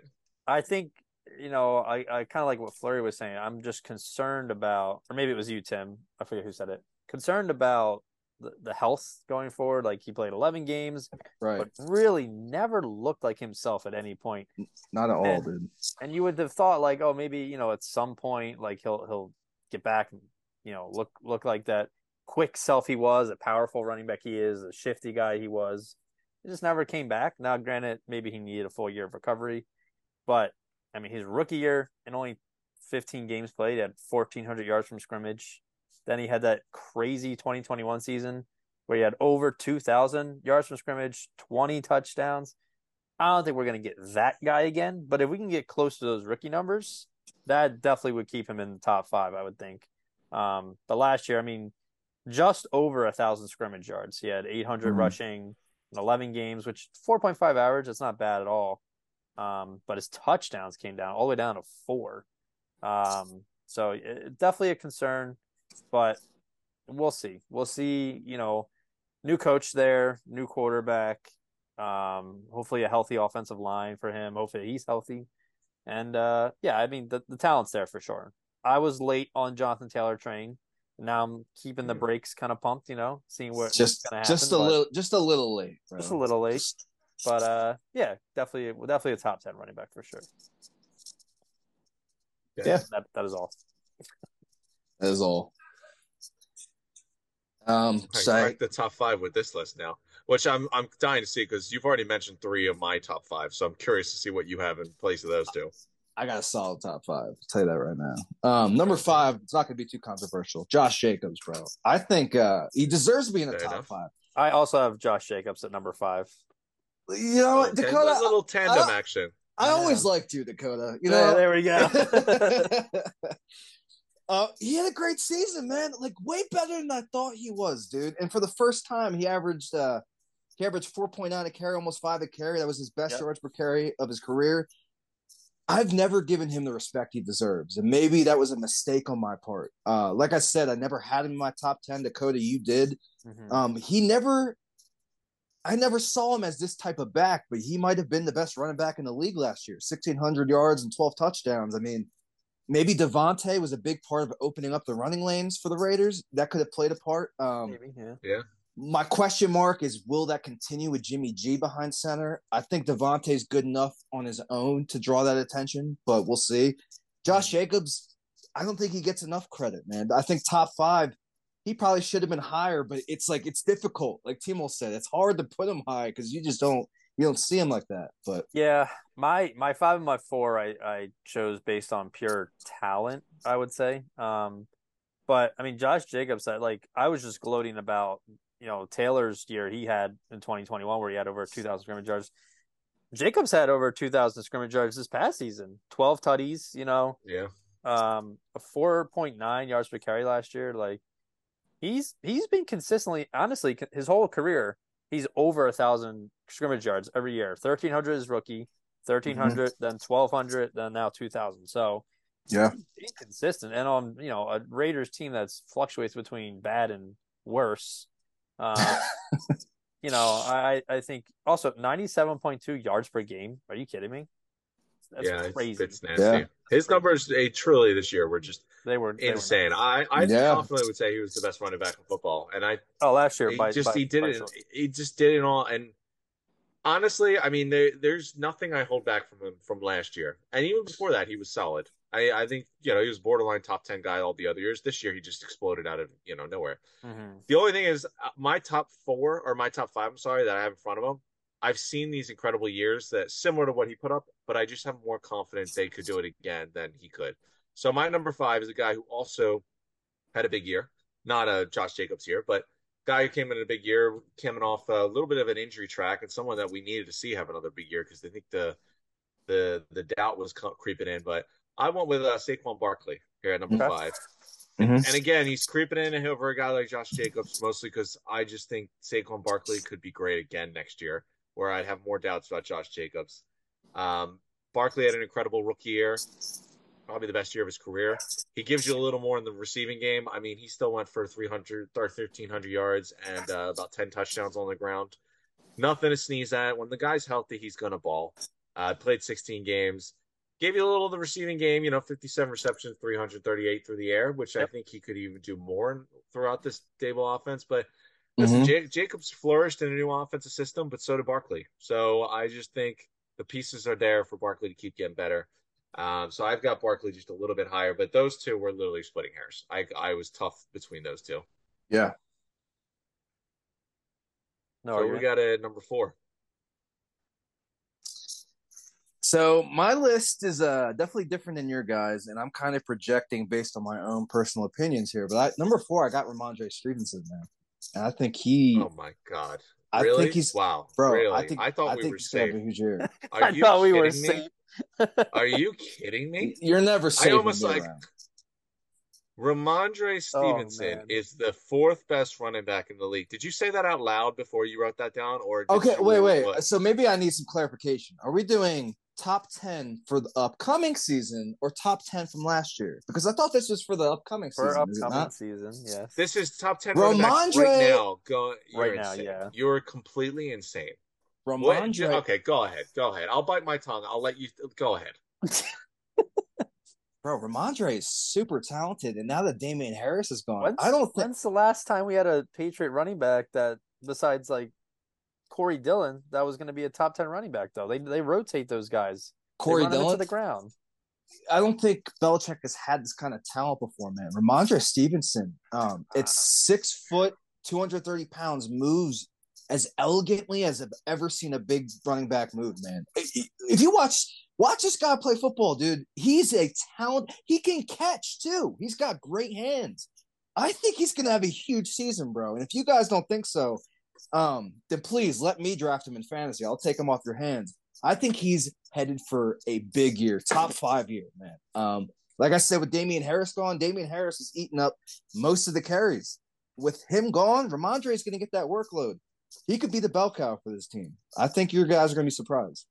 Speaker 1: I think you know, I, I kind of like what Fluri was saying. I'm just concerned about, or maybe it was you, Tim. I forget who said it. Concerned about the, the health going forward. Like he played 11 games,
Speaker 2: right,
Speaker 1: but really never looked like himself at any point.
Speaker 2: not at all,
Speaker 1: and-
Speaker 2: dude.
Speaker 1: And you would have thought like, oh, maybe you know, at some point, like he'll he'll get back and you know look look like that quick self he was, a powerful running back he is, a shifty guy he was. He just never came back. Now, granted, maybe he needed a full year of recovery, but I mean, his rookie year and only 15 games played, had 1,400 yards from scrimmage. Then he had that crazy 2021 season where he had over 2,000 yards from scrimmage, 20 touchdowns. I don't think we're going to get that guy again, but if we can get close to those rookie numbers, that definitely would keep him in the top five, I would think. Um, but last year, I mean, just over a thousand scrimmage yards. He had 800
Speaker 2: Mhm.
Speaker 1: rushing in 11 games, which 4.5 average. That's not bad at all. Um, but his touchdowns came down all the way down to four. Um, so it, definitely a concern, but we'll see. We'll see. You know, new coach there, new quarterback. Um, hopefully a healthy offensive line for him. Hopefully he's healthy. And uh, yeah, I mean the the talent's there for sure. I was late on Jonathan Taylor train. Now I'm keeping the brakes kind of pumped, you know, seeing what,
Speaker 2: Just,
Speaker 1: happen.
Speaker 2: just a little, just a little late. Bro.
Speaker 1: just a little late. But uh, yeah, definitely, definitely a top ten running back for sure.
Speaker 2: Yeah.
Speaker 1: that that is all.
Speaker 2: That is all. Um,
Speaker 3: I
Speaker 2: so I-
Speaker 3: cracked the top five with this list now, which I'm I'm dying to see because you've already mentioned three of my top five, so I'm curious to see what you have in place of those two.
Speaker 2: I got a solid top five. I'll tell you that right now. Um, number five, it's not going to be too controversial. Josh Jacobs, bro. I think uh, he deserves to be in the
Speaker 3: Fair
Speaker 2: top
Speaker 3: enough.
Speaker 2: five.
Speaker 1: I also have Josh Jacobs at number five.
Speaker 2: You know what,
Speaker 3: Okay,
Speaker 2: Dakota?
Speaker 3: a little tandem
Speaker 2: I-
Speaker 3: action.
Speaker 2: I
Speaker 1: Yeah.
Speaker 2: always liked you, Dakota. You
Speaker 1: Yeah,
Speaker 2: know,
Speaker 1: there we go.
Speaker 2: uh, he had a great season, man. Like way better than I thought he was, dude. And for the first time, he averaged uh, he averaged four point nine a carry, almost five a carry. That was his best
Speaker 1: Yep.
Speaker 2: yards per carry of his career. I've never given him the respect he deserves, and maybe that was a mistake on my part. Uh, like I said, I never had him in my top ten. Dakota, you did.
Speaker 1: Mhm.
Speaker 2: Um, he never, I never saw him as this type of back, but he might have been the best running back in the league last year. Sixteen hundred yards and twelve touchdowns. I mean, maybe Davante was a big part of opening up the running lanes for the Raiders. That could have played a part. Um,
Speaker 1: Maybe, yeah.
Speaker 2: my question mark is will that continue with Jimmy G behind center? I think Davante's good enough on his own to draw that attention, but we'll see. Josh Jacobs, I don't think he gets enough credit, man. I think top five, he probably should have been higher, but it's like it's difficult. Like Timo said, it's hard to put him high because you just don't you don't see him like that. But
Speaker 1: Yeah, my my five and my four I I chose based on pure talent, I would say. Um, but I mean, Josh Jacobs, I, like I was just gloating about you know Taylor's year he had in 2021 where he had over 2,000 scrimmage yards. Jacobs had over 2,000 scrimmage yards this past season, 12 tutties, you know,
Speaker 3: Yeah.
Speaker 1: um, a 4.9 yards per carry last year. Like he's he's been consistently, honestly, his whole career, he's over a thousand scrimmage yards every year. 1,300 is rookie, 1,300, then 1,200, then now 2,000. So
Speaker 2: Yeah.
Speaker 1: he's consistent, and on you know a Raiders team that's fluctuates between bad and worse. Uh, you know, I I think also 97.2 yards per game. Are you kidding me? That's
Speaker 3: yeah,
Speaker 1: crazy.
Speaker 3: it's, it's nasty.
Speaker 2: Yeah.
Speaker 3: His numbers, a truly this year, were just
Speaker 1: they were they were
Speaker 3: insane.
Speaker 1: nuts.
Speaker 3: I, I
Speaker 2: Yeah.
Speaker 3: confidently would say he was the best running back in football, and I
Speaker 1: Oh, last year
Speaker 3: he
Speaker 1: by
Speaker 3: just
Speaker 1: by-
Speaker 3: he did
Speaker 1: by
Speaker 3: it.
Speaker 1: some-
Speaker 3: He just did it all. And honestly, I mean, there, there's nothing I hold back from him from last year, and even before that, he was solid. I, I think you know he was borderline top ten guy all the other years. This year, he just exploded out of you know nowhere.
Speaker 1: Mhm.
Speaker 3: The only thing is, uh, my top four or my top five, I'm sorry, that I have in front of him. I've seen these incredible years that similar to what he put up, but I just have more confidence they could do it again than he could. So my number five is a guy who also had a big year, not a Josh Jacobs year, but guy who came in a big year, coming off a little bit of an injury track, and someone that we needed to see have another big year because I think the the the doubt was creeping in. But I went with uh, Saquon Barkley here at number
Speaker 1: Okay.
Speaker 3: five.
Speaker 2: Mhm.
Speaker 3: And again, he's creeping in over a guy like Josh Jacobs, mostly because I just think Saquon Barkley could be great again next year, where I'd have more doubts about Josh Jacobs. Um, Barkley had an incredible rookie year, probably the best year of his career. He gives you a little more in the receiving game. I mean, he still went for 300 or 1,300 yards and uh, about 10 touchdowns on the ground. Nothing to sneeze at. When the guy's healthy, he's going to ball. Uh, played 16 games. Gave you a little of the receiving game, you know, 57 receptions, 338 through the air, which I think he could even do more throughout this Daboll offense. But listen,
Speaker 2: Mhm.
Speaker 3: Ja- Jacobs flourished in a new offensive system, but so did Barkley. So I just think the pieces are there for Barkley to keep getting better. Um, so I've got Barkley just a little bit higher, but those two were literally splitting hairs. I I was tough between those two.
Speaker 2: Yeah.
Speaker 1: No,
Speaker 3: so
Speaker 1: you're-
Speaker 3: we got a number four.
Speaker 2: So my list is uh definitely different than your guys, and I'm kind of projecting based on my own personal opinions here. But I, number four, I got Rhamondre Stevenson, man, and I think he,
Speaker 3: Oh my god!
Speaker 2: I
Speaker 3: really?
Speaker 2: think he's,
Speaker 3: wow.
Speaker 2: bro.
Speaker 3: really?
Speaker 2: I think
Speaker 3: thought
Speaker 2: I
Speaker 3: we
Speaker 2: think
Speaker 3: were
Speaker 2: he's
Speaker 3: safe.
Speaker 2: a huge year.
Speaker 3: Are
Speaker 1: I
Speaker 3: you
Speaker 1: thought we were
Speaker 3: kidding me?
Speaker 1: safe.
Speaker 3: Are you kidding me?
Speaker 2: You're never safe.
Speaker 3: almost
Speaker 2: in
Speaker 3: like-
Speaker 2: mid-round.
Speaker 3: Rhamondre Stevenson
Speaker 1: Oh,
Speaker 3: is the fourth best running back in the league. Did you say that out loud before you wrote that down, or
Speaker 2: Okay,
Speaker 3: you-
Speaker 2: wait, wait.
Speaker 3: what?
Speaker 2: So maybe I need some clarification. Are we doing top ten for the upcoming season or top ten from last year? Because I thought this was for the upcoming
Speaker 1: for
Speaker 2: season. Is it
Speaker 1: upcoming season. Yes.
Speaker 3: This is top ten running backs right
Speaker 2: Rhamondre-
Speaker 3: now. Go you're
Speaker 1: Right now,
Speaker 3: insane.
Speaker 1: yeah.
Speaker 3: You're completely insane. What-
Speaker 2: Rhamondre.
Speaker 3: Okay, go ahead. Go ahead. I'll bite my tongue. I'll let you go ahead.
Speaker 2: Bro, Rhamondre is super talented, and now that Damien Harris is gone,
Speaker 1: When's,
Speaker 2: I don't think
Speaker 1: when's the last time we had a Patriot running back that besides like Corey Dillon that was going to be a top ten running back though? They they rotate those guys.
Speaker 2: Corey
Speaker 1: they
Speaker 2: Dillon.
Speaker 1: into the ground.
Speaker 2: I don't think Belichick has had this kind of talent before, man. Rhamondre Stevenson, um, it's six foot, two hundred thirty pounds, moves as elegantly as I've ever seen a big running back move, man. If you watch watch this guy play football, dude, he's a talent. He can catch too. He's got great hands. I think he's gonna have a huge season, bro. And if you guys don't think so, um, then please let me draft him in fantasy. I'll take him off your hands. I think he's headed for a big year, top five year, man. Um, like I said, with Damien Harris gone, Damien Harris is eating up most of the carries. With him gone, Rhamondre is going to get that workload. He could be the bell cow for this team. I think your guys are going to be surprised.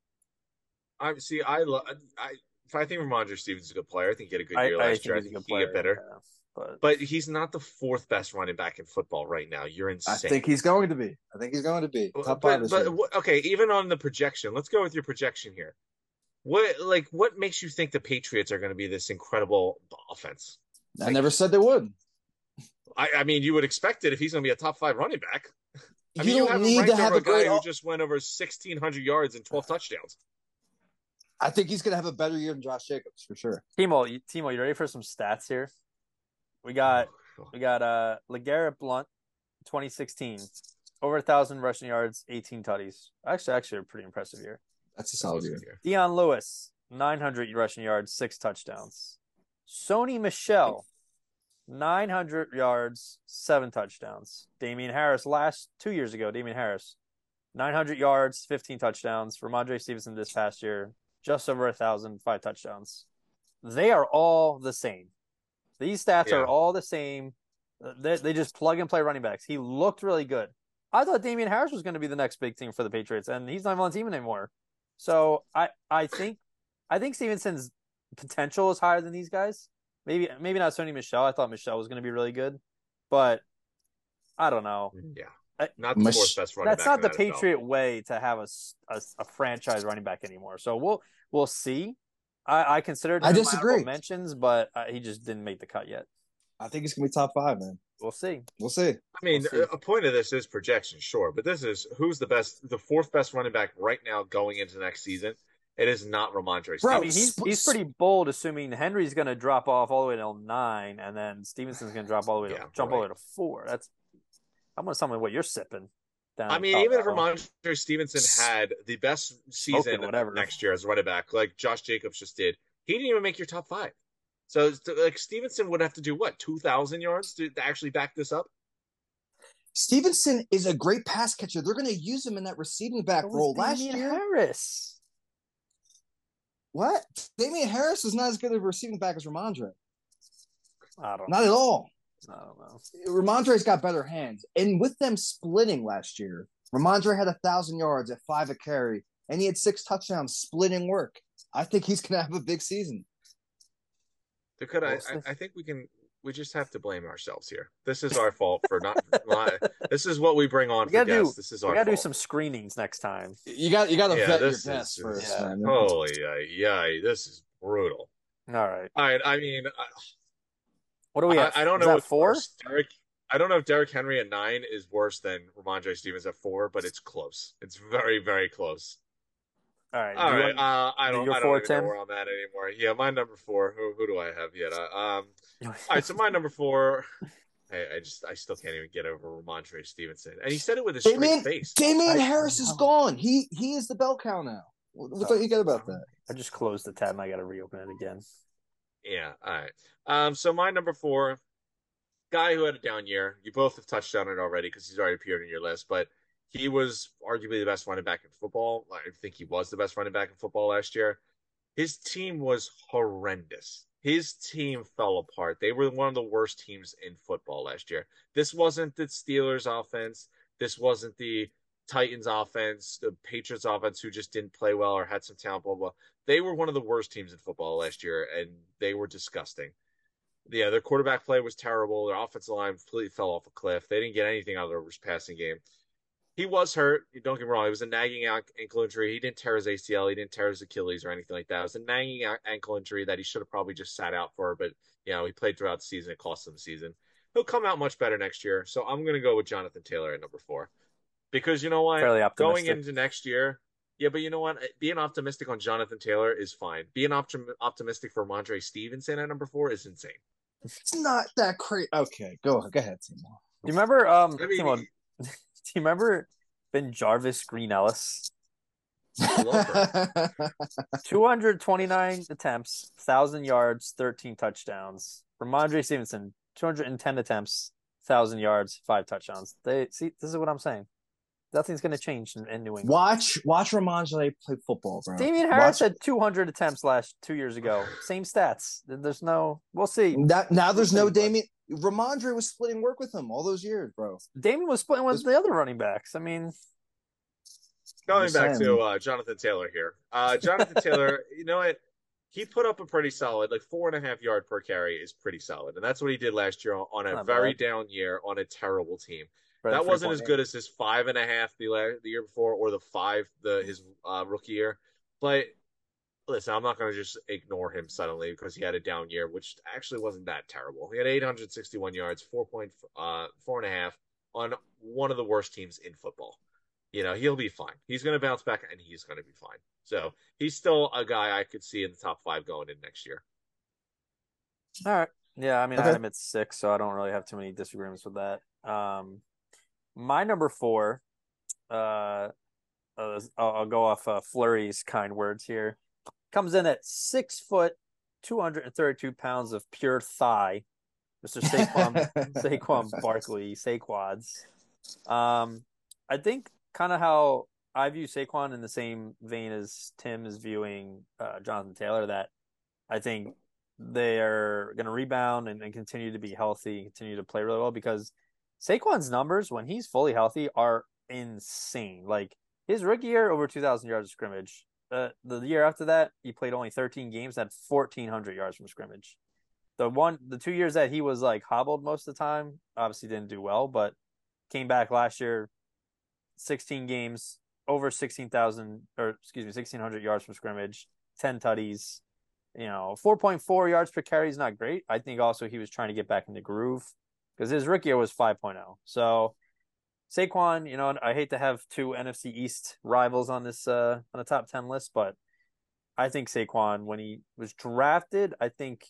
Speaker 3: I see. I love. I. If I think Rhamondre Stevens is a good player, I think he had a good year
Speaker 1: I
Speaker 3: last
Speaker 1: think
Speaker 3: year. I think he
Speaker 1: player.
Speaker 3: get better,
Speaker 1: yeah, but
Speaker 3: but he's not the fourth best running back in football right now. You're insane.
Speaker 2: I think he's going to be. I think he's going to be
Speaker 3: But-
Speaker 2: five
Speaker 3: but,
Speaker 2: this
Speaker 3: but
Speaker 2: year.
Speaker 3: okay, even on the projection, let's go with your projection here. What like what makes you think the Patriots are going to be this incredible offense?
Speaker 2: I never said they would.
Speaker 3: I, I mean, you would expect it if he's going to be a top five running back. I
Speaker 2: you
Speaker 3: mean, you
Speaker 2: don't
Speaker 3: have him
Speaker 2: need to have a
Speaker 3: a guy
Speaker 2: great.
Speaker 3: who
Speaker 2: o-
Speaker 3: just went over sixteen hundred yards and twelve touchdowns.
Speaker 2: I think he's going to have a better year than Josh Jacobs for sure.
Speaker 1: Timo, you, Timo, you ready for some stats here? We got
Speaker 3: Oh,
Speaker 1: we got uh LeGarrette Blount, 2016, over a thousand rushing yards, 18 tutties. Actually, actually a pretty impressive year.
Speaker 2: That's a solid year.
Speaker 1: Dion Lewis, 900 rushing yards, six touchdowns. Sony Michel, 900 yards, seven touchdowns. Damien Harris last two years ago. Damien Harris, 900 yards, 15 touchdowns. Ramondre Stevenson this past year, just over a thousand, five touchdowns. They are all the same. These stats
Speaker 3: Yeah.
Speaker 1: are all the same. Uh, they, they just plug and play running backs. He looked really good. I thought Damien Harris was going to be the next big thing for the Patriots, and he's not even on the team anymore. So I I think I think Stevenson's potential is higher than these guys. Maybe maybe not Sony Michel. I thought Michel was going to be really good, but I don't know.
Speaker 3: Yeah,
Speaker 1: I-
Speaker 3: not the
Speaker 2: Mich-
Speaker 3: fourth best running.
Speaker 1: That's
Speaker 3: back.
Speaker 1: not the
Speaker 3: in NFL.
Speaker 1: Patriot way to have a, s- a- a franchise running back anymore. So we'll we'll see. I, I considered.
Speaker 2: I
Speaker 1: him in my
Speaker 2: disagree.
Speaker 1: mentions, but uh, he just didn't make the cut yet.
Speaker 2: I think it's gonna be top five, man.
Speaker 1: We'll see.
Speaker 2: We'll see.
Speaker 3: I mean,
Speaker 1: We'll see.
Speaker 3: a point of this is projection, sure, but this is who's the best, the fourth best running back right now going into next season. It is not Rhamondre.
Speaker 2: Bro,
Speaker 1: I mean, he's
Speaker 2: sp-
Speaker 1: he's pretty bold, assuming Henry's going to drop off all the way to nine, and then Stevenson's going to drop all the way to
Speaker 3: Yeah,
Speaker 1: jump all the way to four. That's I'm going to tell me what you're sipping. Down
Speaker 3: I mean, even if
Speaker 1: level.
Speaker 3: Rhamondre Stevenson had the best season
Speaker 1: Smoking whatever.
Speaker 3: next year as a running back, like Josh Jacobs just did, he didn't even make your top five. So, like, Stevenson would have to do what two thousand yards to, to actually back this up.
Speaker 2: Stevenson is a great pass catcher. They're gonna use him in that receiving back
Speaker 1: So
Speaker 2: role. Last
Speaker 1: Damien
Speaker 2: year,
Speaker 1: Harris.
Speaker 2: What? Damien Harris is not as good of a receiving back as Rhamondre.
Speaker 1: I don't.
Speaker 2: Not at all.
Speaker 1: I don't know.
Speaker 2: Rhamondre's got better hands. And with them splitting last year, Ramondre had a thousand yards at five a carry, and he had six touchdowns splitting work. I think he's gonna have a big season.
Speaker 3: There could I, I? I think we can. We just have to blame ourselves here. This is our fault for not. not this is what we bring on
Speaker 1: We
Speaker 3: for
Speaker 1: gotta do-
Speaker 3: guests. This is our
Speaker 1: We got to do some screenings next time.
Speaker 2: You got you got to
Speaker 3: Yeah,
Speaker 2: vet your
Speaker 3: this
Speaker 2: guests
Speaker 3: is-
Speaker 2: first,
Speaker 1: yeah.
Speaker 2: man.
Speaker 3: Holy yeah, this is brutal.
Speaker 1: All right.
Speaker 3: All right, I mean, I,
Speaker 1: What do we have?
Speaker 3: I, I don't
Speaker 1: Is
Speaker 3: know
Speaker 1: that
Speaker 3: what's
Speaker 1: four.
Speaker 3: Derek, I don't know if Derrick Henry at nine is worse than Rhamondre Stevens at four, but it's close. It's very, very close.
Speaker 1: All right.
Speaker 3: All
Speaker 1: do you
Speaker 3: right,
Speaker 1: want-
Speaker 3: uh, I don't,
Speaker 1: your
Speaker 3: I don't even
Speaker 1: Tim?
Speaker 3: know where I'm at anymore. Yeah, my number four. Who, who do I have yet? Uh, um, all right, so my number four. I, I just, I still can't even get over Rhamondre Stevenson, and he said it with a straight
Speaker 2: Damien,
Speaker 3: face.
Speaker 2: Damien
Speaker 1: I-
Speaker 2: Harris is gone. He he is the bell cow now. What, what don't you get about that?
Speaker 1: I just closed the tab and I got to reopen it again.
Speaker 3: Yeah, all right. Um, so my number four, guy who had a down year. You both have touched on it already because he's already appeared in your list, but he was arguably the best running back in football. I think he was the best running back in football last year. His team was horrendous. His team fell apart. They were one of the worst teams in football last year. This wasn't the Steelers offense. This wasn't the Titans offense, the Patriots offense who just didn't play well or had some talent, blah, blah. They were one of the worst teams in football last year, and they were disgusting. Yeah, their quarterback play was terrible. Their offensive line completely fell off a cliff. They didn't get anything out of their passing game. He was hurt. Don't get me wrong. It was a nagging ankle injury. He didn't tear his ACL. He didn't tear his Achilles or anything like that. It was a nagging ankle injury that he should have probably just sat out for. But you know, he played throughout the season. It cost him the season. He'll come out much better next year. So I'm going to go with Jonathan Taylor at number four, because you know what?
Speaker 1: Fairly
Speaker 3: Going into next year, yeah, but you know what? Being optimistic on Jonathan Taylor is fine. Being optim- optimistic for Mondre Stevenson at number four is insane.
Speaker 2: It's not that crazy. Okay, go go ahead, Timon.
Speaker 1: Do you remember? Um,
Speaker 3: I mean,
Speaker 1: Timon, do you remember BenJarvus
Speaker 3: Green-Ellis?
Speaker 1: 229 attempts, 1,000 yards, 13 touchdowns. Rhamondre Stevenson, 210 attempts, 1,000 yards, 5 touchdowns. They See, this is what I'm saying. Nothing's going to change in, in New England.
Speaker 2: watch watch Rhamondre play football, bro.
Speaker 1: Damien Harris
Speaker 2: Watch-
Speaker 1: had 200 attempts last two years ago. Same stats. There's no. We'll see.
Speaker 2: That, now there's no Damien. Rhamondre was splitting work with him all those years, bro.
Speaker 1: Damon was splitting with the other running backs. I mean,
Speaker 3: Going back
Speaker 2: saying.
Speaker 3: to uh, Jonathan Taylor here. Uh, Jonathan Taylor, you know what? He put up a pretty solid, like four and a half yard per carry is pretty solid. And that's what he did last year on a
Speaker 1: Not
Speaker 3: very
Speaker 1: bad.
Speaker 3: down year on a terrible team.
Speaker 1: Fred
Speaker 3: that wasn't as good as his five and a half the, la- the year before or the five the his uh, rookie year. But listen, I'm not going to just ignore him suddenly because he had a down year, which actually wasn't that terrible. He had 861 yards, four point uh, four and a half on one of the worst teams in football. You know, he'll be fine. He's going to bounce back and he's going to be fine. So he's still a guy I could see in the top five going in next year.
Speaker 1: All right. Yeah, I mean, I
Speaker 2: Okay.
Speaker 1: had him at six, so I don't really have too many disagreements with that. Um, my number four, uh, uh I'll, I'll go off uh, Fluri's kind words here. Comes in at six foot, two hundred and thirty-two pounds of pure thigh, Mister Saquon Saquon Barkley, Saquads. Um, I think kind of how I view Saquon in the same vein as Tim is viewing uh, Jonathan Taylor. That I think they're going to rebound and, and continue to be healthy, and continue to play really well because Saquon's numbers when he's fully healthy are insane. Like his rookie year, over 2,000 yards of scrimmage. Uh, the year after that, he played only 13 games, had 1,400 yards from scrimmage. The one, the two years that he was like hobbled most of the time, obviously didn't do well, but came back last year, 16 games, over 16,000 or excuse me, 1,600 yards from scrimmage, 10 tutties, you know, 4.4 yards per carry is not great. I think also he was trying to get back in the groove because his rookie year was 5.0. So Saquon, you know, I hate to have two NFC East rivals on this uh on the top 10 list, but I think Saquon when he was drafted, I think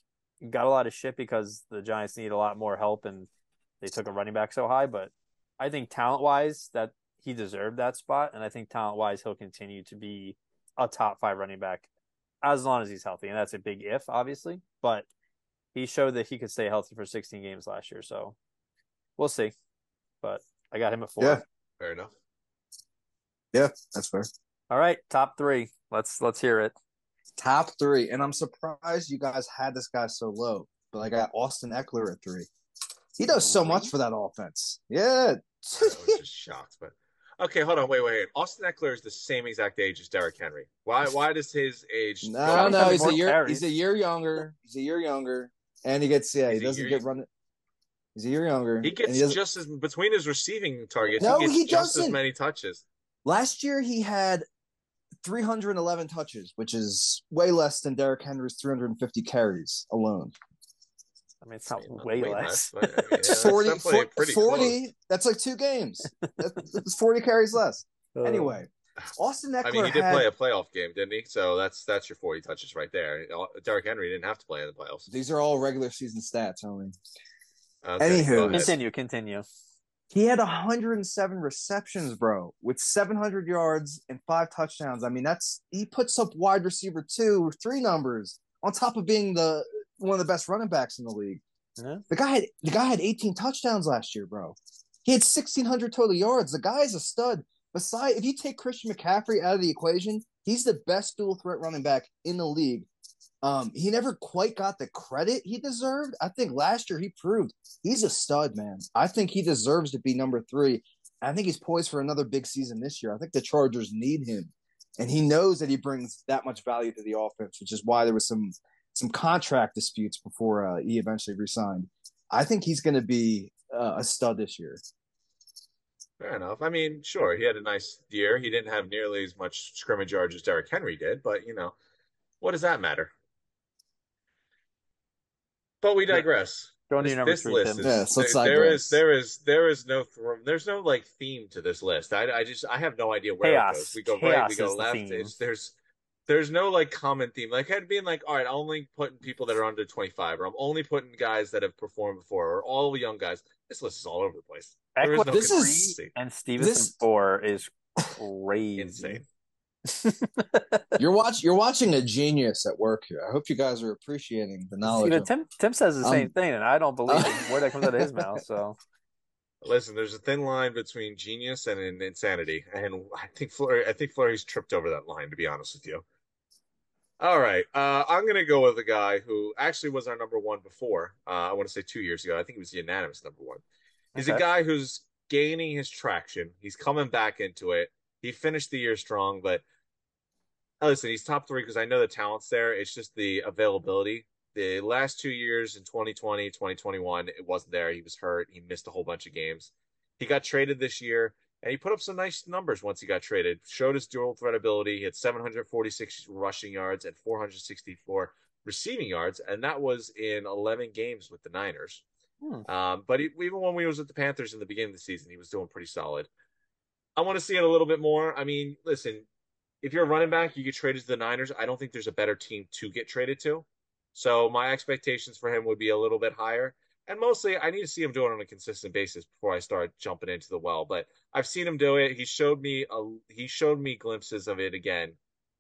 Speaker 1: got a lot of shit because the Giants need a lot more help and they took a running back so high, but I think talent wise that he deserved that spot and I think talent wise he'll continue to be a top 5 running back as long as he's healthy. And that's a big if, obviously. But he showed that he could stay healthy for 16 games last year. So we'll see. But I got him at four.
Speaker 2: Yeah.
Speaker 3: Fair enough.
Speaker 2: Yeah, that's fair.
Speaker 1: All right, top three. Let's let's hear it.
Speaker 2: Top three, and I'm surprised you guys had this guy so low. But I got Austin Ekeler at three. He does so much for that offense. Yeah.
Speaker 3: I was just shocked, but Okay, hold on, wait, wait. Austin Ekeler is the same exact age as Derrick Henry. Why? Why does his age?
Speaker 2: No, no, he's a year. He's a year younger. He's a year younger, and he gets yeah. He doesn't get run. He's a year younger.
Speaker 3: He gets
Speaker 2: he
Speaker 3: just as between his receiving targets.
Speaker 2: No,
Speaker 3: he gets
Speaker 2: he
Speaker 3: just
Speaker 2: doesn't.
Speaker 3: as many touches.
Speaker 2: Last year he had 311 touches, which is way less than Derrick Henry's 350 carries alone.
Speaker 1: I mean, it's not way, way less.
Speaker 3: less but, I mean, yeah,
Speaker 2: 40, 40, 40 that's like two games. That's, that's 40 carries less. Uh, anyway, Austin Ekeler
Speaker 3: I mean, he did
Speaker 2: had,
Speaker 3: play a playoff game, didn't he? So that's that's your 40 touches right there. Uh, Derrick Henry didn't have to play in the playoffs.
Speaker 2: These are all regular season stats only.
Speaker 3: Okay,
Speaker 2: Anywho.
Speaker 1: Continue, continue.
Speaker 2: He had 107 receptions, bro, with 700 yards and five touchdowns. I mean, that's he puts up wide receiver two, three numbers on top of being the one of the best running backs in the league.
Speaker 1: Yeah.
Speaker 2: The guy had the guy had 18 touchdowns last year, bro. He had 1600 total yards. The guy is a stud. Besides, if you take Christian McCaffrey out of the equation, he's the best dual threat running back in the league. Um, he never quite got the credit he deserved. I think last year he proved he's a stud, man. I think he deserves to be number three. I think he's poised for another big season this year. I think the Chargers need him, and he knows that he brings that much value to the offense, which is why there was some some contract disputes before uh, he eventually resigned. I think he's going to be uh, a stud this year.
Speaker 3: Fair enough. I mean, sure, he had a nice year. He didn't have nearly as much scrimmage yards as Derrick Henry did, but you know, what does that matter? But we digress.
Speaker 1: Go into
Speaker 3: This,
Speaker 1: your number
Speaker 3: this
Speaker 1: three,
Speaker 3: list is
Speaker 2: Yeah, so let's
Speaker 3: there- there
Speaker 2: digress.
Speaker 3: is there is there is no th- there's no like theme to this list. I, I just I have no idea where
Speaker 1: Chaos.
Speaker 3: it goes. We go right, we go
Speaker 1: is the
Speaker 3: left. It's, there's there's no like common theme. Like I'd being like, all right, I'm only putting people that are under 25, or I'm only putting guys that have performed before, or all young guys. This list is all over the place. There is
Speaker 1: Ekeler
Speaker 3: no
Speaker 2: This is-
Speaker 1: and Stevenson
Speaker 2: This-
Speaker 1: four is crazy.
Speaker 3: Insane.
Speaker 2: You're watch you're watching a genius at work here. I hope you guys are appreciating the knowledge.
Speaker 1: Even
Speaker 2: of-
Speaker 1: Tim Tim says the same
Speaker 2: Um,
Speaker 1: thing, and I don't believe it. Where that comes out of his mouth. So
Speaker 3: Listen, there's a thin line between genius and in- insanity, and I think Fluri, I think Fluri's tripped over that line. To be honest with you. All right, uh, I'm gonna go with a guy who actually was our number one before. Uh, I want to say two years ago. I think he was the unanimous number one. He's a guy who's gaining his traction. He's coming back into it. He finished the year strong, but uh, listen, he's top three because I know the talent's there. It's just the availability. The last two years in 2020, 2021, it wasn't there. He was hurt. He missed a whole bunch of games. He got traded this year, and he put up some nice numbers once he got traded. Showed his dual threat ability. He had 746 rushing yards and 464 receiving yards, and that was in 11 games with the Niners.
Speaker 1: Hmm.
Speaker 3: Um, but he, even when we was with the Panthers in the beginning of the season, he was doing pretty solid. I want to see it a little bit more. I mean, listen, if you're a running back, you get traded to the Niners. I don't think there's a better team to get traded to. So my expectations for him would be a little bit higher. And mostly, I need to see him do it on a consistent basis before I start jumping into the well. But I've seen him do it. He showed me a, he showed me glimpses of it again.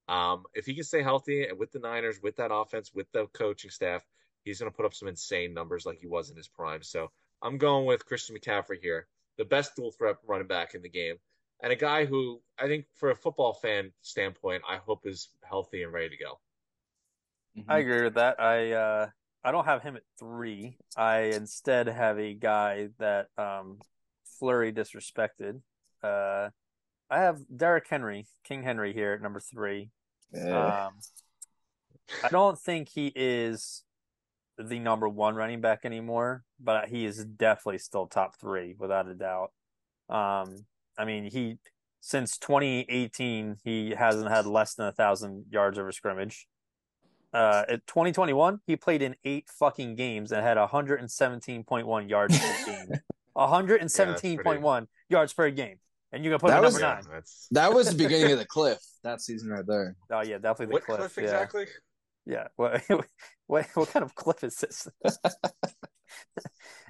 Speaker 3: Um, if he can stay healthy and with the Niners, with that offense, with the coaching staff, he's going to put up some insane numbers like he was in his prime. So I'm going with Christian McCaffrey here, the best dual threat running back in the game, and a guy who I think, for a football fan standpoint, I hope is healthy and ready to go.
Speaker 1: I agree with that. I uh I don't have him at three. I instead have a guy that um Fluri disrespected. Uh I have Derrick Henry, King Henry here at number three.
Speaker 2: Yeah.
Speaker 1: Um, I don't think he is the number one running back anymore, but he is definitely still top three without a doubt. Um, I mean, he since 2018 he hasn't had less than a thousand yards over scrimmage. uh, at 2021, he played in eight fucking games and had 117.1 yards per game. 117.1 yards per game. And you can put
Speaker 2: That
Speaker 1: him
Speaker 2: was-
Speaker 1: number
Speaker 3: Yeah,
Speaker 1: nine.
Speaker 3: that's
Speaker 2: That was the beginning of the cliff that season right there.
Speaker 1: Oh yeah, definitely the
Speaker 3: what
Speaker 1: cliff.
Speaker 3: cliff,
Speaker 1: yeah.
Speaker 3: exactly?
Speaker 1: Yeah. What, what what kind of cliff is this?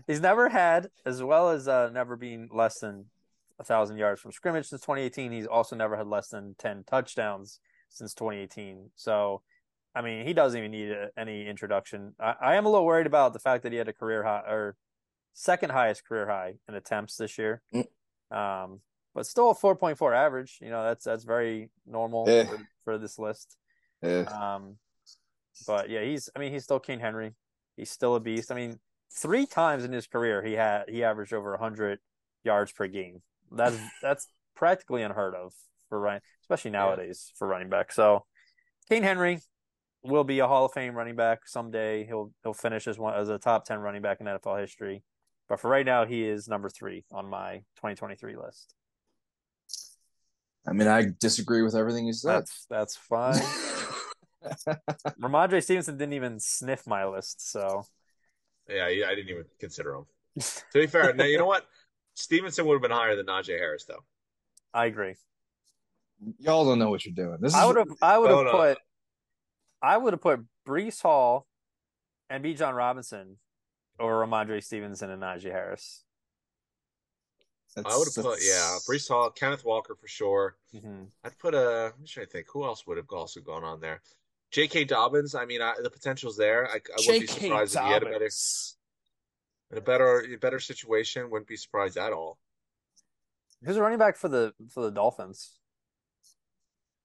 Speaker 1: He's never had, as well as uh, never being less than a thousand yards from scrimmage since 2018. He's also never had less than 10 touchdowns since 2018. So, I mean, he doesn't even need a, any introduction. I, I am a little worried about the fact that he had a career high or second highest career high in attempts this year.
Speaker 2: Mm.
Speaker 1: Um, but still a 4.4 average. You know, that's that's very normal
Speaker 2: Yeah.
Speaker 1: for, for this list.
Speaker 2: Yeah.
Speaker 1: Um, but yeah, he's. I mean, he's still King Henry. He's still a beast. I mean, three times in his career, he had he averaged over hundred yards per game. That's that's practically unheard of for running, especially nowadays for running back. So, King Henry will be a Hall of Fame running back someday. He'll he'll finish as one as a top ten running back in NFL history. But for right now, he is number three on my 2023 list.
Speaker 2: I mean, I disagree with everything you said.
Speaker 1: That's that's fine. Rhamondre Stevenson didn't even sniff my list, so
Speaker 3: Yeah, yeah, I didn't even consider him. To be fair, now you know what? Stevenson would have been higher than Najee Harris, though.
Speaker 1: I agree.
Speaker 2: Y'all don't know what you're doing. This is
Speaker 1: I would have I would have
Speaker 3: No, no.
Speaker 1: put I would have put Breece Hall and Bijan Robinson over Rhamondre Stevenson and Najee Harris.
Speaker 2: that's-
Speaker 3: I would have put, yeah,
Speaker 2: that's-
Speaker 3: Breece Hall, Kenneth Walker for sure.
Speaker 1: hmm
Speaker 3: I'd put a. I'm trying to think. Who else would have also gone on there? J.K. Dobbins. I mean, I, the potential's there. I, I wouldn't be
Speaker 2: J.K.
Speaker 3: surprised if he had a better,
Speaker 2: Dobbins.
Speaker 3: In a better, a better situation. Wouldn't be surprised at all.
Speaker 1: Who's a running back for the for the Dolphins?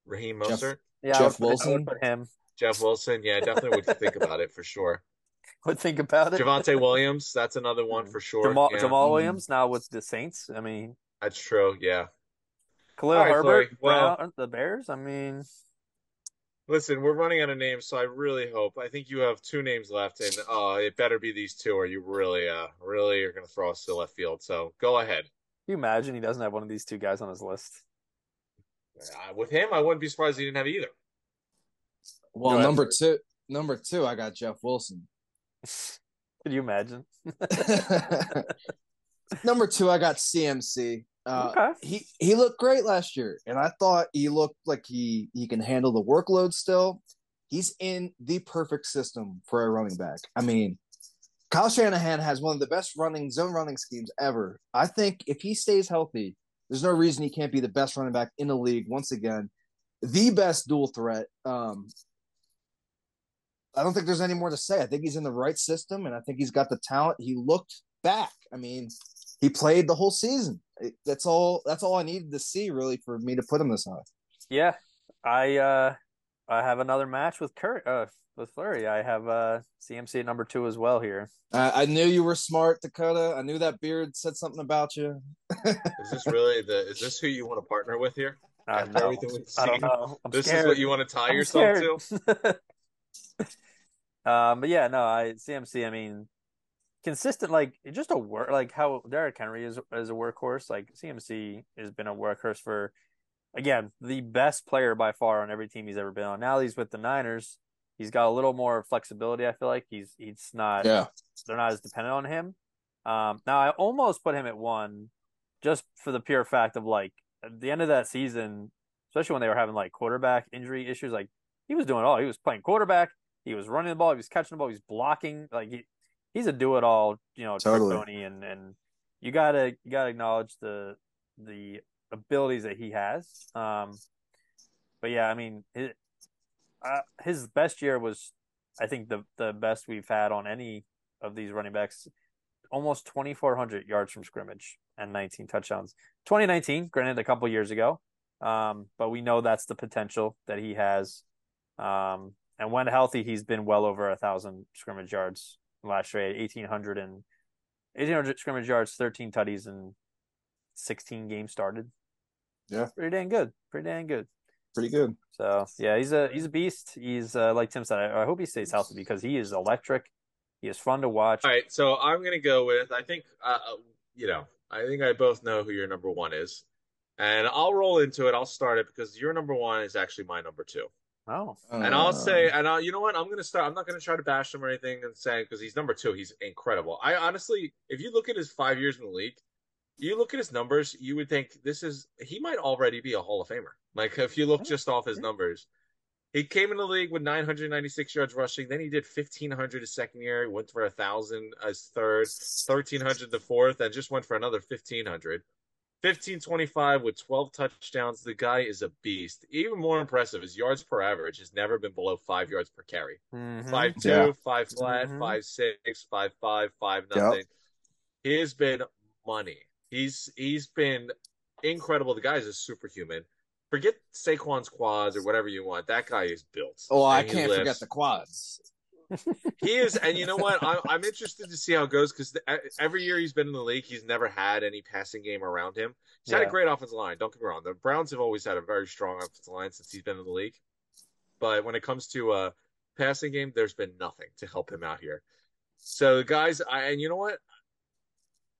Speaker 3: Raheem
Speaker 2: Jeff-
Speaker 3: Mostert,
Speaker 1: Yeah,
Speaker 2: Jeff
Speaker 1: would
Speaker 2: Wilson?
Speaker 1: him.
Speaker 3: Jeff Wilson. Yeah, definitely would think about it for sure.
Speaker 1: Would think about it.
Speaker 3: Javonte Williams. That's another one for sure.
Speaker 1: Jamaal,
Speaker 3: yeah,
Speaker 1: Jamaal
Speaker 2: Mhm.
Speaker 1: Williams now with the Saints. I mean,
Speaker 3: that's true. Yeah.
Speaker 1: Khalil
Speaker 3: All right,
Speaker 1: Herbert,
Speaker 3: Well-
Speaker 1: Brown, the Bears. I mean,
Speaker 3: Listen, we're running out of names, so I really hope. I think you have two names left, and uh, it better be these two, or you really, uh, really are going to throw us to left field. So go ahead.
Speaker 1: can you imagine he doesn't have one of these two guys on his list?
Speaker 3: Uh, with him, I wouldn't be surprised he didn't have either.
Speaker 2: Well,
Speaker 1: Go ahead.
Speaker 2: number two, number two, I got Jeff Wilson.
Speaker 1: Could you imagine?
Speaker 2: number two, I got CMC. Uh,
Speaker 1: okay.
Speaker 2: he he looked great last year, and I thought he looked like he he can handle the workload still. He's in the perfect system for a running back. I mean, Kyle Shanahan has one of the best running zone running schemes ever. I think if he stays healthy, there's no reason he can't be the best running back in the league once again. The best dual threat. Um, I don't think there's any more to say. I think he's in the right system, and I think he's got the talent. He looked back. I mean, he played the whole season. That's all. That's all I needed to see, really, for me to put him this high.
Speaker 1: Yeah, I uh I have another match with Kurt uh with Fluri. I have uh CMC at number two as well here.
Speaker 2: I, I knew you were smart, Dakota. I knew that beard said something about you.
Speaker 3: Is this really the? Is this who you want to partner with here?
Speaker 1: I don't know. I don't know. I'm
Speaker 3: This
Speaker 1: scared.
Speaker 3: is what you want to tie
Speaker 1: I'm
Speaker 3: yourself to.
Speaker 1: um, but yeah, no, I CMC. I mean, consistent, like just a work, like how Derrick Henry is is a workhorse. Like CMC has been a workhorse for, again, the best player by far on every team he's ever been on. Now he's with the Niners. He's got a little more flexibility. I feel like he's he's not
Speaker 2: Yeah,
Speaker 1: they're not as dependent on him. Um, now I almost put him at one, just for the pure fact of like at the end of that season, especially when they were having like quarterback injury issues. Like he was doing it all. He was playing quarterback. He was running the ball. He was catching the ball. He was blocking. Like he, he's a do it all. You know,
Speaker 2: Totally.
Speaker 1: Tony, and and you gotta you gotta acknowledge the the abilities that he has. Um, but yeah, I mean, his, uh, his best year was, I think, the the best we've had on any of these running backs. Almost 2,400 yards from scrimmage and 19 touchdowns. 2019, granted, a couple years ago, um, but we know that's the potential that he has. Um, and when healthy, he's been well over a thousand scrimmage yards last year. 1,800 and 1,800 scrimmage yards, 13 tutties, and 16 games started.
Speaker 2: Yeah.
Speaker 1: pretty dang good. Pretty dang good.
Speaker 2: pretty good.
Speaker 1: So yeah, he's a he's a beast. He's uh, like Tim said. I, I hope he stays healthy because he is electric. He is fun to watch.
Speaker 3: All right, so I'm gonna go with. I think, uh, you know, I think I both know who your number one is, and I'll roll into it. I'll start it because your number one is actually my number two.
Speaker 1: Oh,
Speaker 3: And I'll say, um. and I'll, you know what? I'm gonna start. I'm not gonna try to bash him or anything and say because he's number two. He's incredible. I honestly, if you look at his five years in the league, you look at his numbers, you would think this is he might already be a Hall of Famer. Like if you look just off his numbers, he came in the league with 996 yards rushing. Then he did 1500 his second year. He went for a thousand as third, 1300 the fourth, and just went for another 1500. 1525 with 12 touchdowns. The guy is a beast. Even more impressive, his yards per average has never been below five yards per carry.
Speaker 1: Mhm.
Speaker 3: Five two,
Speaker 2: Yeah.
Speaker 3: five flat,
Speaker 1: Mhm.
Speaker 3: five six, five five, five
Speaker 2: Yep.
Speaker 3: nothing. He has been money. He's he's been incredible. The guy is a superhuman. Forget Saquon's quads or whatever you want. That guy is built.
Speaker 2: Oh, I
Speaker 3: And he
Speaker 2: can't
Speaker 3: lifts.
Speaker 2: forget the quads.
Speaker 3: He is, and you know what? I'm, I'm interested to see how it goes because every year he's been in the league, he's never had any passing game around him. He's had a great offensive line. Don't get me wrong. The Browns have always had a very strong offensive line since he's been in the league. But when it comes to uh, passing game, there's been nothing to help him out here. So, guys, I, and you know what?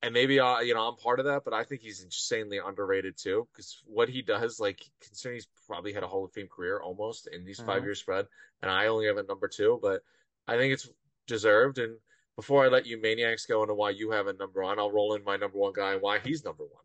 Speaker 3: And maybe uh, you know I'm part of that, but I think he's insanely underrated too because what he does, like considering he's probably had a Hall of Fame career almost in these
Speaker 1: Mhm.
Speaker 3: five year spread, and I only have a number two, but I think it's deserved. And before I let you maniacs go into why you have a number one, I'll roll in my number one guy and why he's number one.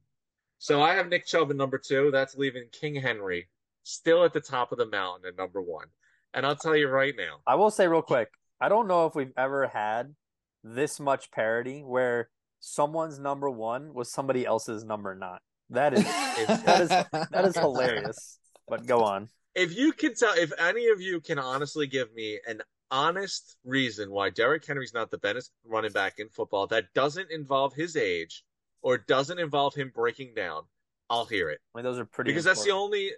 Speaker 3: So I have Nick Chubb at number two. That's leaving King Henry still at the top of the mountain at number one. And I'll tell you right now,
Speaker 1: I will say real quick, I don't know if we've ever had this much parity where someone's number one was somebody else's number nine. That is that is that is hilarious. But go on.
Speaker 3: if you can tell, if any of you can honestly give me an honest reason why Derrick Henry's not the best running back in football that doesn't involve his age or doesn't involve him breaking down, I'll hear it.
Speaker 1: I mean, those are pretty
Speaker 3: because that's the only.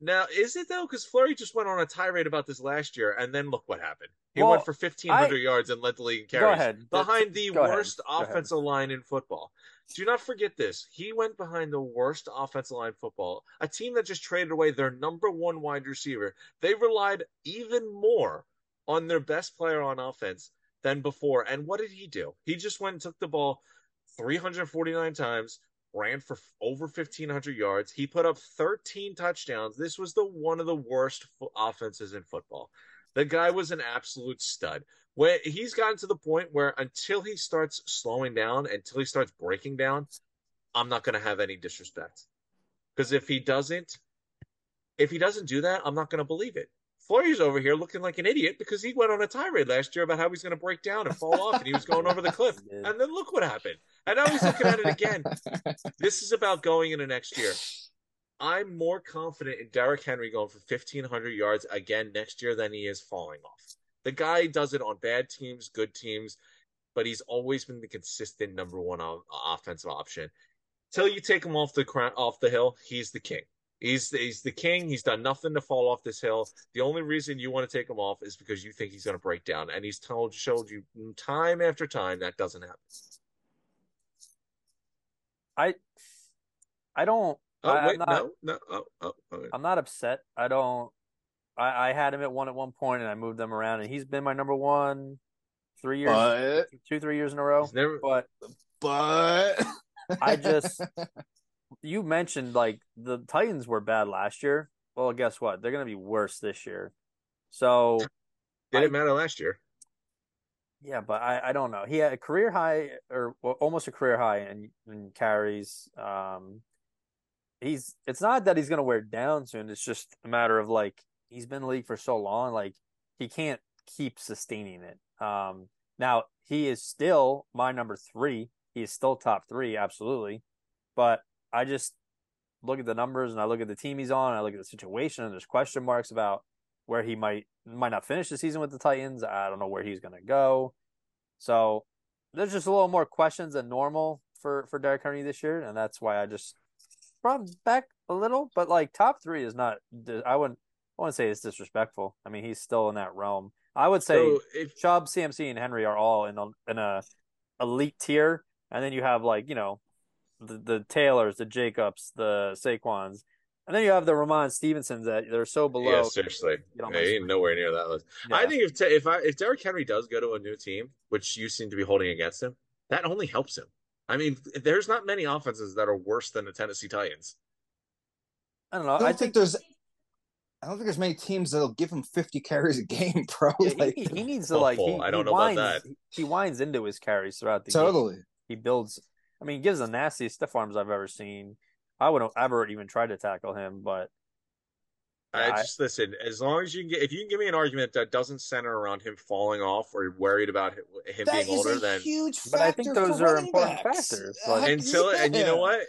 Speaker 3: Now, is it though? Because Fluri just went on a tirade about this last year, and then look what happened. He
Speaker 1: Well,
Speaker 3: went for fifteen hundred yards and led the league in
Speaker 1: Go
Speaker 3: carries
Speaker 1: ahead.
Speaker 3: behind the
Speaker 1: Go
Speaker 3: worst
Speaker 1: ahead.
Speaker 3: offensive line in football. Do not forget this. He went behind the worst offensive line in football. A team that just traded away their number one wide receiver. They relied even more on their best player on offense than before. And what did he do? He just went and took the ball 349 times, ran for over 1500 yards. He put up 13 touchdowns. This was the one of the worst offenses in football. The guy was an absolute stud. Where he's gotten to the point where until he starts slowing down, until he starts breaking down, I'm not going to have any disrespect. Because if he doesn't, if he doesn't do that, I'm not going to believe it. Fluri's over here looking like an idiot because he went on a tirade last year about how he's going to break down and fall off, and he was going over the cliff. And then look what happened. And now he's looking at it again. This is about going into next year. I'm more confident in Derrick Henry going for 1,500 yards again next year than he is falling off. The guy does it on bad teams, good teams, but he's always been the consistent number one offensive option. Till you take him off the crown, off the hill, he's the king. He's the, he's the king. He's done nothing to fall off this hill. The only reason you want to take him off is because you think he's going to break down, and he's told showed you time after time that doesn't happen.
Speaker 1: I I don't
Speaker 3: Oh
Speaker 1: I- I'm
Speaker 3: wait,
Speaker 1: not-
Speaker 3: no, no, oh, oh, oh okay.
Speaker 1: I'm not upset. I don't I, I had him at one at one point and I moved them around and he's been my number one three years
Speaker 2: but
Speaker 1: two, three years in a row.
Speaker 3: Never.
Speaker 1: But
Speaker 2: but
Speaker 1: I just you mentioned like the Titans were bad last year. Well, guess what? They're gonna be worse this year. So
Speaker 3: Didn't matter last year.
Speaker 1: yeah, but I, I don't know. He had a career high or well, almost a career high in, in carries. Um, he's it's not that he's gonna wear down soon. It's just a matter of like he's been in the league for so long, like he can't keep sustaining it. Um, now he is still my number three. He is still top three, absolutely. But I just look at the numbers and I look at the team he's on. I look at the situation, and there's question marks about where he might might not finish the season with the Titans. I don't know where he's going to go. So there's just a little more questions than normal for for Derrick Henry this year, and that's why I just brought him back a little. But like top three is not. I wouldn't. I wouldn't say it's disrespectful. I mean, he's still in that realm. I would say
Speaker 3: So if
Speaker 1: Chubb, CMC, and Henry are all in a in a elite tier, and then you have like you know the the Taylors, the Jacobs, the Saquons, and then you have the Ramon Stevensons that they're so below.
Speaker 3: yeah, seriously,
Speaker 1: you
Speaker 3: yeah,
Speaker 1: almost-
Speaker 3: he ain't nowhere near that list. I think if if I if Derrick Henry does go to a new team, which you seem to be holding against him, that only helps him. I mean, there's not many offenses that are worse than the Tennessee Titans.
Speaker 1: I don't know.
Speaker 2: I don't
Speaker 1: I
Speaker 2: think,
Speaker 1: think
Speaker 2: there's. I don't think there's many teams that'll give him 50 carries a game, bro.
Speaker 1: Yeah,
Speaker 2: like,
Speaker 1: he, he needs to oh, like. He,
Speaker 3: Oh, I don't
Speaker 1: he
Speaker 3: know about that.
Speaker 1: He winds into his carries throughout the game.
Speaker 2: totally.
Speaker 1: He builds. I mean, he gives the nastiest stiff arms I've ever seen. I wouldn't ever even try to tackle him, but
Speaker 3: I
Speaker 1: I-
Speaker 3: just listen. As long as you can get, if you can give me an argument that doesn't center around him falling off or worried about him, him
Speaker 2: That
Speaker 3: being older, then
Speaker 2: huge
Speaker 1: But I think those are important
Speaker 2: backs.
Speaker 1: factors,
Speaker 2: Uh,
Speaker 1: like-
Speaker 3: until and you know what,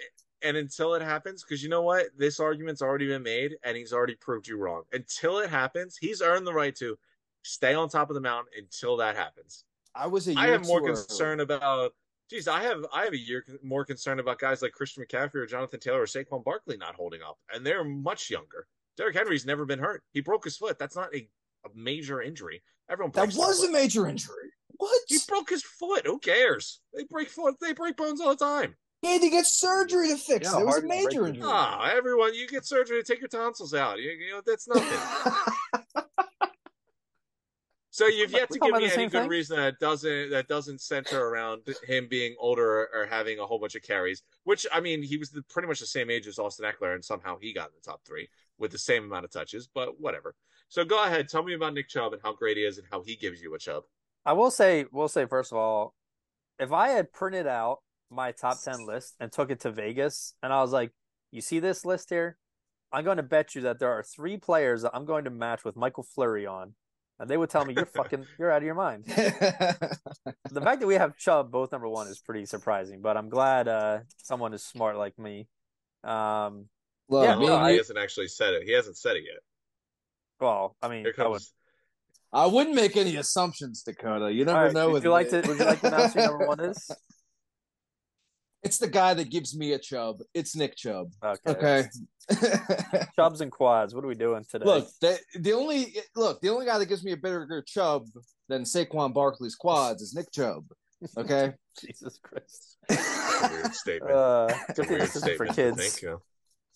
Speaker 3: and until it happens, because you know what, this argument's already been made, and he's already proved you wrong. Until it happens, he's earned the right to stay on top of the mountain until that happens.
Speaker 2: I was a year
Speaker 3: I have more
Speaker 2: too early.
Speaker 3: concern about. Geez, I have I have a year more concern about guys like Christian McCaffrey or Jonathan Taylor or Saquon Barkley not holding up, and they're much younger. Derrick Henry's never been hurt. He broke his foot. That's not a, a major injury. Everyone
Speaker 2: That was a major injury. What?
Speaker 3: He broke his foot. Who cares? They break foot. They break bones all the time.
Speaker 2: He had to get surgery to fix
Speaker 1: Yeah,
Speaker 2: it. It was a
Speaker 1: hard to break
Speaker 2: major injury.
Speaker 3: Ah, everyone, you get surgery to take your tonsils out. You, you know that's nothing. So you've yet to give me any good
Speaker 1: thing?
Speaker 3: reason that doesn't that doesn't center around him being older or, having a whole bunch of carries. Which I mean, he was the, pretty much the same age as Austin Ekeler, and somehow he got in the top three with the same amount of touches. But whatever. So go ahead, tell me about Nick Chubb and how great he is and how he gives you a Chubb.
Speaker 1: I will say, will say first of all, if I had printed out my top ten list and took it to Vegas, and I was like, "You see this list here? I'm going to bet you that there are three players that I'm going to match with Michael Fluri on," and they would tell me, "You're fucking, you're out of your mind." The fact that we have Chubb both number one is pretty surprising, but I'm glad uh, someone is smart like me. Um,
Speaker 2: Look,
Speaker 1: Yeah,
Speaker 2: me
Speaker 1: no,
Speaker 3: he hasn't actually said it. He hasn't said it yet.
Speaker 1: well, I mean,
Speaker 3: Here
Speaker 1: I would-
Speaker 3: comes.
Speaker 2: I wouldn't make any assumptions, Dakota. You never
Speaker 1: right,
Speaker 2: know.
Speaker 1: would you like
Speaker 2: me.
Speaker 1: to? Would you like to announce who number one is?
Speaker 2: It's the guy that gives me a chub. It's Nick Chubb.
Speaker 1: Okay.
Speaker 2: Okay.
Speaker 1: Chubs and quads. What are we doing today?
Speaker 2: look, the, the only look, the only guy that gives me a bigger chub than Saquon Barkley's quads is Nick Chubb. Okay.
Speaker 1: Jesus Christ.
Speaker 3: Weird statement.
Speaker 1: Uh,
Speaker 3: It's a
Speaker 1: good thing
Speaker 3: weird
Speaker 1: this isn't for kids.
Speaker 3: Thank you.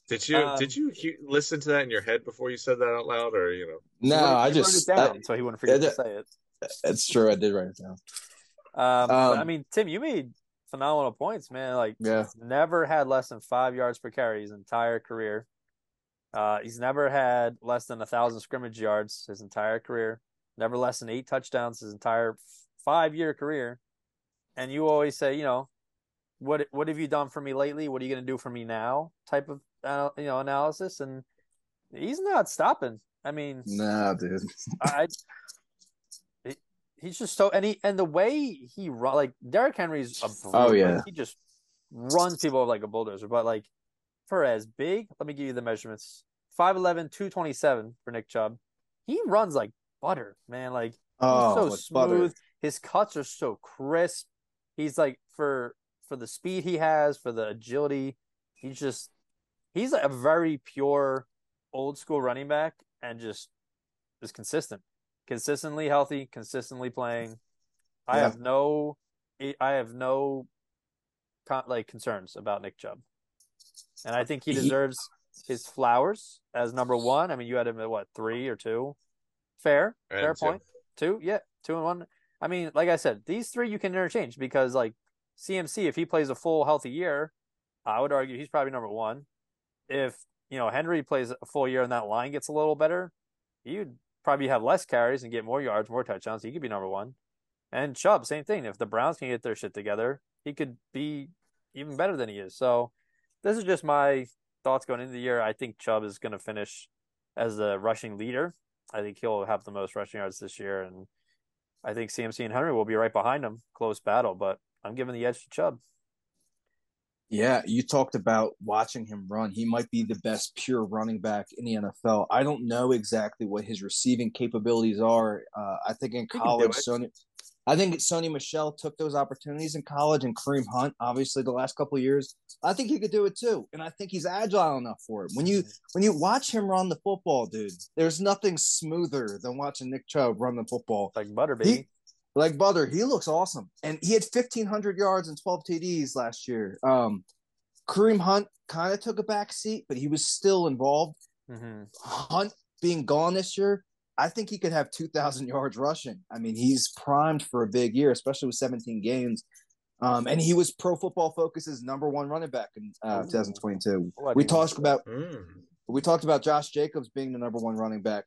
Speaker 3: Did you
Speaker 1: Um,
Speaker 3: did you he- listen to that in your head before you said that out loud, or you know?
Speaker 2: no,
Speaker 1: He wrote-
Speaker 2: I
Speaker 1: he wrote
Speaker 2: just
Speaker 1: it down
Speaker 2: I-
Speaker 1: so he wouldn't forget
Speaker 2: Yeah,
Speaker 1: to say it.
Speaker 2: it's true. I did write it down.
Speaker 1: Um, but, I
Speaker 2: Um,
Speaker 1: mean, Tim, you made phenomenal points, man. Like,
Speaker 2: Yeah.
Speaker 1: he's never had less than five yards per carry his entire career. Uh, he's never had less than a thousand scrimmage yards his entire career. Never less than eight touchdowns his entire five-year career. And you always say, you know, what what have you done for me lately? What are you going to do for me now? Type of uh, you know analysis, and he's not stopping. I mean,
Speaker 2: Nah, dude.
Speaker 1: I, he's just so and he and the way he run like Derrick Henry's a.
Speaker 2: Oh, yeah.
Speaker 1: he just runs people like a bulldozer. But like for as big, let me give you the measurements: 5'11", 227 for Nick Chubb. He runs like butter, man. Like
Speaker 2: Oh,
Speaker 1: he's so
Speaker 2: like
Speaker 1: smooth.
Speaker 2: butter.
Speaker 1: His cuts are so crisp. He's like for for the speed he has, for the agility. He's just he's a very pure old school running back and just is consistent. Consistently healthy, consistently playing. I
Speaker 2: Yeah.
Speaker 1: have no I have no con- like concerns about Nick Chubb. And I think he
Speaker 2: He-
Speaker 1: deserves his flowers as number 1. I mean, you had him at what, 3 or 2? Fair.
Speaker 3: And
Speaker 1: fair
Speaker 3: two.
Speaker 1: point. Two, yeah, two and one. I mean, like I said, these three you can interchange because like CMC, if he plays a full healthy year, I would argue he's probably number one. If you know Henry plays a full year and that line gets a little better, you'd probably have less carries and get more yards, more touchdowns. He could be number one. And Chubb, same thing. If the Browns can get their shit together, he could be even better than he is. So this is just my thoughts going into the year. I think Chubb is going to finish as the rushing leader. I think he'll have the most rushing yards this year, and I think CMC and Henry will be right behind him. Close battle, but I'm giving the edge to Chubb.
Speaker 2: Yeah, you talked about watching him run. He might be the best pure running back in the NFL. I don't know exactly what his receiving capabilities are. Uh, I think in college. Sony, I think Sony Michel took those opportunities in college, and Kareem Hunt, obviously, the last couple of years. I think he could do it too, and I think he's agile enough for it. When you when you watch him run the football, dude, there's nothing smoother than watching Nick Chubb run the football.
Speaker 1: like butter, baby.
Speaker 2: He, like Butter, he looks awesome, and he had 1,500 yards and 12 TDs last year. Um, Kareem Hunt kind of took a back seat, but he was still involved.
Speaker 1: hmm
Speaker 2: Hunt being gone this year, I think he could have 2,000 yards rushing. I mean, he's primed for a big year, especially with 17 games. Um, and he was Pro Football Focus's number one running back in uh, 2022.
Speaker 1: Oh, I
Speaker 2: We talked about
Speaker 3: Mm.
Speaker 2: we talked about Josh Jacobs being the number one running back.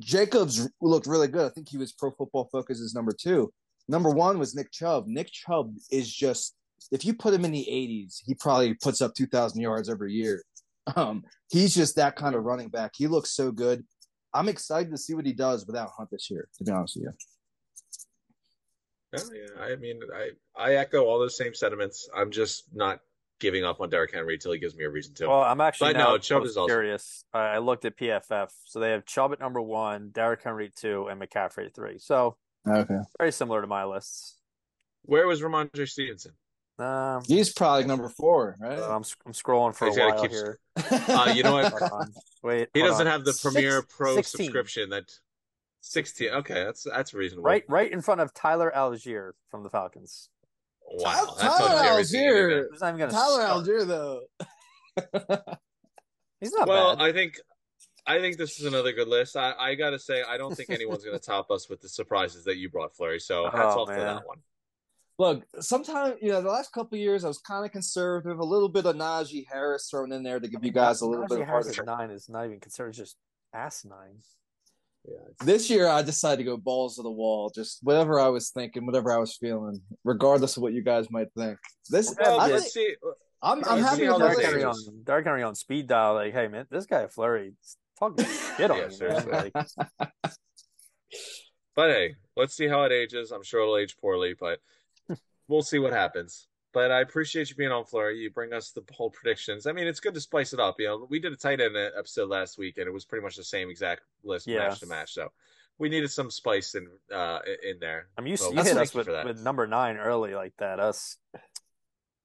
Speaker 2: Jacobs looked really good. I think he was Pro Football Focus Focus's number two. Number one was Nick Chubb. Nick Chubb is just if you put him in the 80s, he probably puts up 2,000 yards every year. Um, he's just that kind of running back. He looks so good. I'm excited to see what he does without Hunt this year. To be honest with you.
Speaker 3: Yeah, yeah. I mean, I I echo all those same sentiments. I'm just not giving up on Derrick Henry until he gives me a reason to.
Speaker 1: Well, I'm actually
Speaker 3: But
Speaker 1: now
Speaker 3: no, Chubb
Speaker 1: most
Speaker 3: is awesome.
Speaker 1: curious. I I looked at PFF, so they have Chubb at number one, Derrick Henry two, and McCaffrey three. So
Speaker 2: Okay.
Speaker 1: very similar to my lists.
Speaker 3: Where was Rhamondre Stevenson?
Speaker 1: Um,
Speaker 2: He's probably number four, right?
Speaker 1: I'm I'm scrolling for a while
Speaker 3: keep-
Speaker 1: here.
Speaker 3: Uh, you know what?
Speaker 1: Wait,
Speaker 3: He doesn't
Speaker 1: on.
Speaker 3: have the
Speaker 1: Six-
Speaker 3: Premier Pro
Speaker 1: 16.
Speaker 3: subscription that 16. Okay, that's that's reasonable.
Speaker 1: Right, right in front of Tyler Allgeier from the Falcons.
Speaker 3: Wow. That's
Speaker 2: Tyler
Speaker 3: how Jerry's thinking of
Speaker 2: Allgeier.
Speaker 3: that.
Speaker 1: Who's not even going to
Speaker 2: Tyler
Speaker 1: start?
Speaker 2: Allgeier, though.
Speaker 1: He's not
Speaker 3: Well,
Speaker 1: bad.
Speaker 3: I think I think this is another good list. I, I gotta say, I don't think anyone's gonna top us with the surprises that you brought, Fluri. So oh, hats
Speaker 1: Oh,
Speaker 3: off for
Speaker 1: man.
Speaker 3: that one.
Speaker 2: Look, sometimes you know the last couple of years I was kind of conservative, a little bit of Najee Harris thrown in there to give you guys a little
Speaker 1: Najee
Speaker 2: bit of
Speaker 1: Harris
Speaker 2: heart.
Speaker 1: nine is not even considered it's just asinine.
Speaker 3: Yeah,
Speaker 2: This year I decided to go balls to the wall, just whatever I was thinking, whatever I was feeling, regardless of what you guys might think. This
Speaker 3: Well,
Speaker 2: I
Speaker 3: let's
Speaker 2: think,
Speaker 3: see.
Speaker 2: I'm, I'm
Speaker 3: let's
Speaker 2: happy with
Speaker 3: how
Speaker 2: the
Speaker 3: this
Speaker 1: Derrick
Speaker 2: list.
Speaker 1: Henry on Dark Henry on speed dial, like, hey man, this guy Fluri is talking shit on
Speaker 3: Yeah,
Speaker 1: you,
Speaker 3: seriously.
Speaker 1: Like,
Speaker 3: But hey, let's see how it ages. I'm sure it'll age poorly, but we'll see what happens. But I appreciate you being on, Fluri. You bring us the whole predictions. I mean, it's good to spice it up. You know, we did a tight end episode last week, and it was pretty much the same exact list,
Speaker 1: Yeah.
Speaker 3: match to match. So we needed some spice in uh in there.
Speaker 1: I'm used
Speaker 3: So
Speaker 1: you
Speaker 3: thank
Speaker 1: hit us with,
Speaker 3: that.
Speaker 1: with number nine early like that. Us,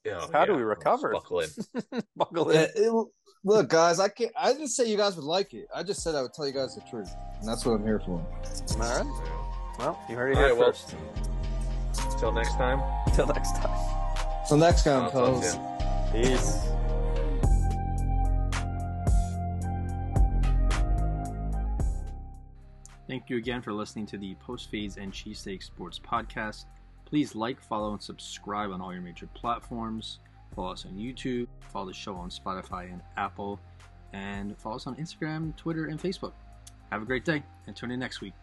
Speaker 3: Yeah,
Speaker 1: how do we recover?
Speaker 3: Buckle in.
Speaker 1: Buckle
Speaker 2: Uh,
Speaker 1: in.
Speaker 2: it- look, guys, I can't. I didn't say you guys would like it. I just said I would tell you guys the truth, and that's what I'm here for.
Speaker 1: All right. Well, you heard it
Speaker 3: All
Speaker 1: here
Speaker 3: right, well-
Speaker 1: first.
Speaker 3: Until next time.
Speaker 1: Until next time.
Speaker 2: So next time,
Speaker 3: I'll talk to
Speaker 2: fellas.
Speaker 3: you.
Speaker 1: Peace.
Speaker 4: Thank you again for listening to the Post Fades and Cheesesteak Sports Podcast. Please like, follow, and subscribe on all your major platforms. Follow us on YouTube, follow the show on Spotify and Apple, and follow us on Instagram, Twitter, and Facebook. Have a great day and tune in next week.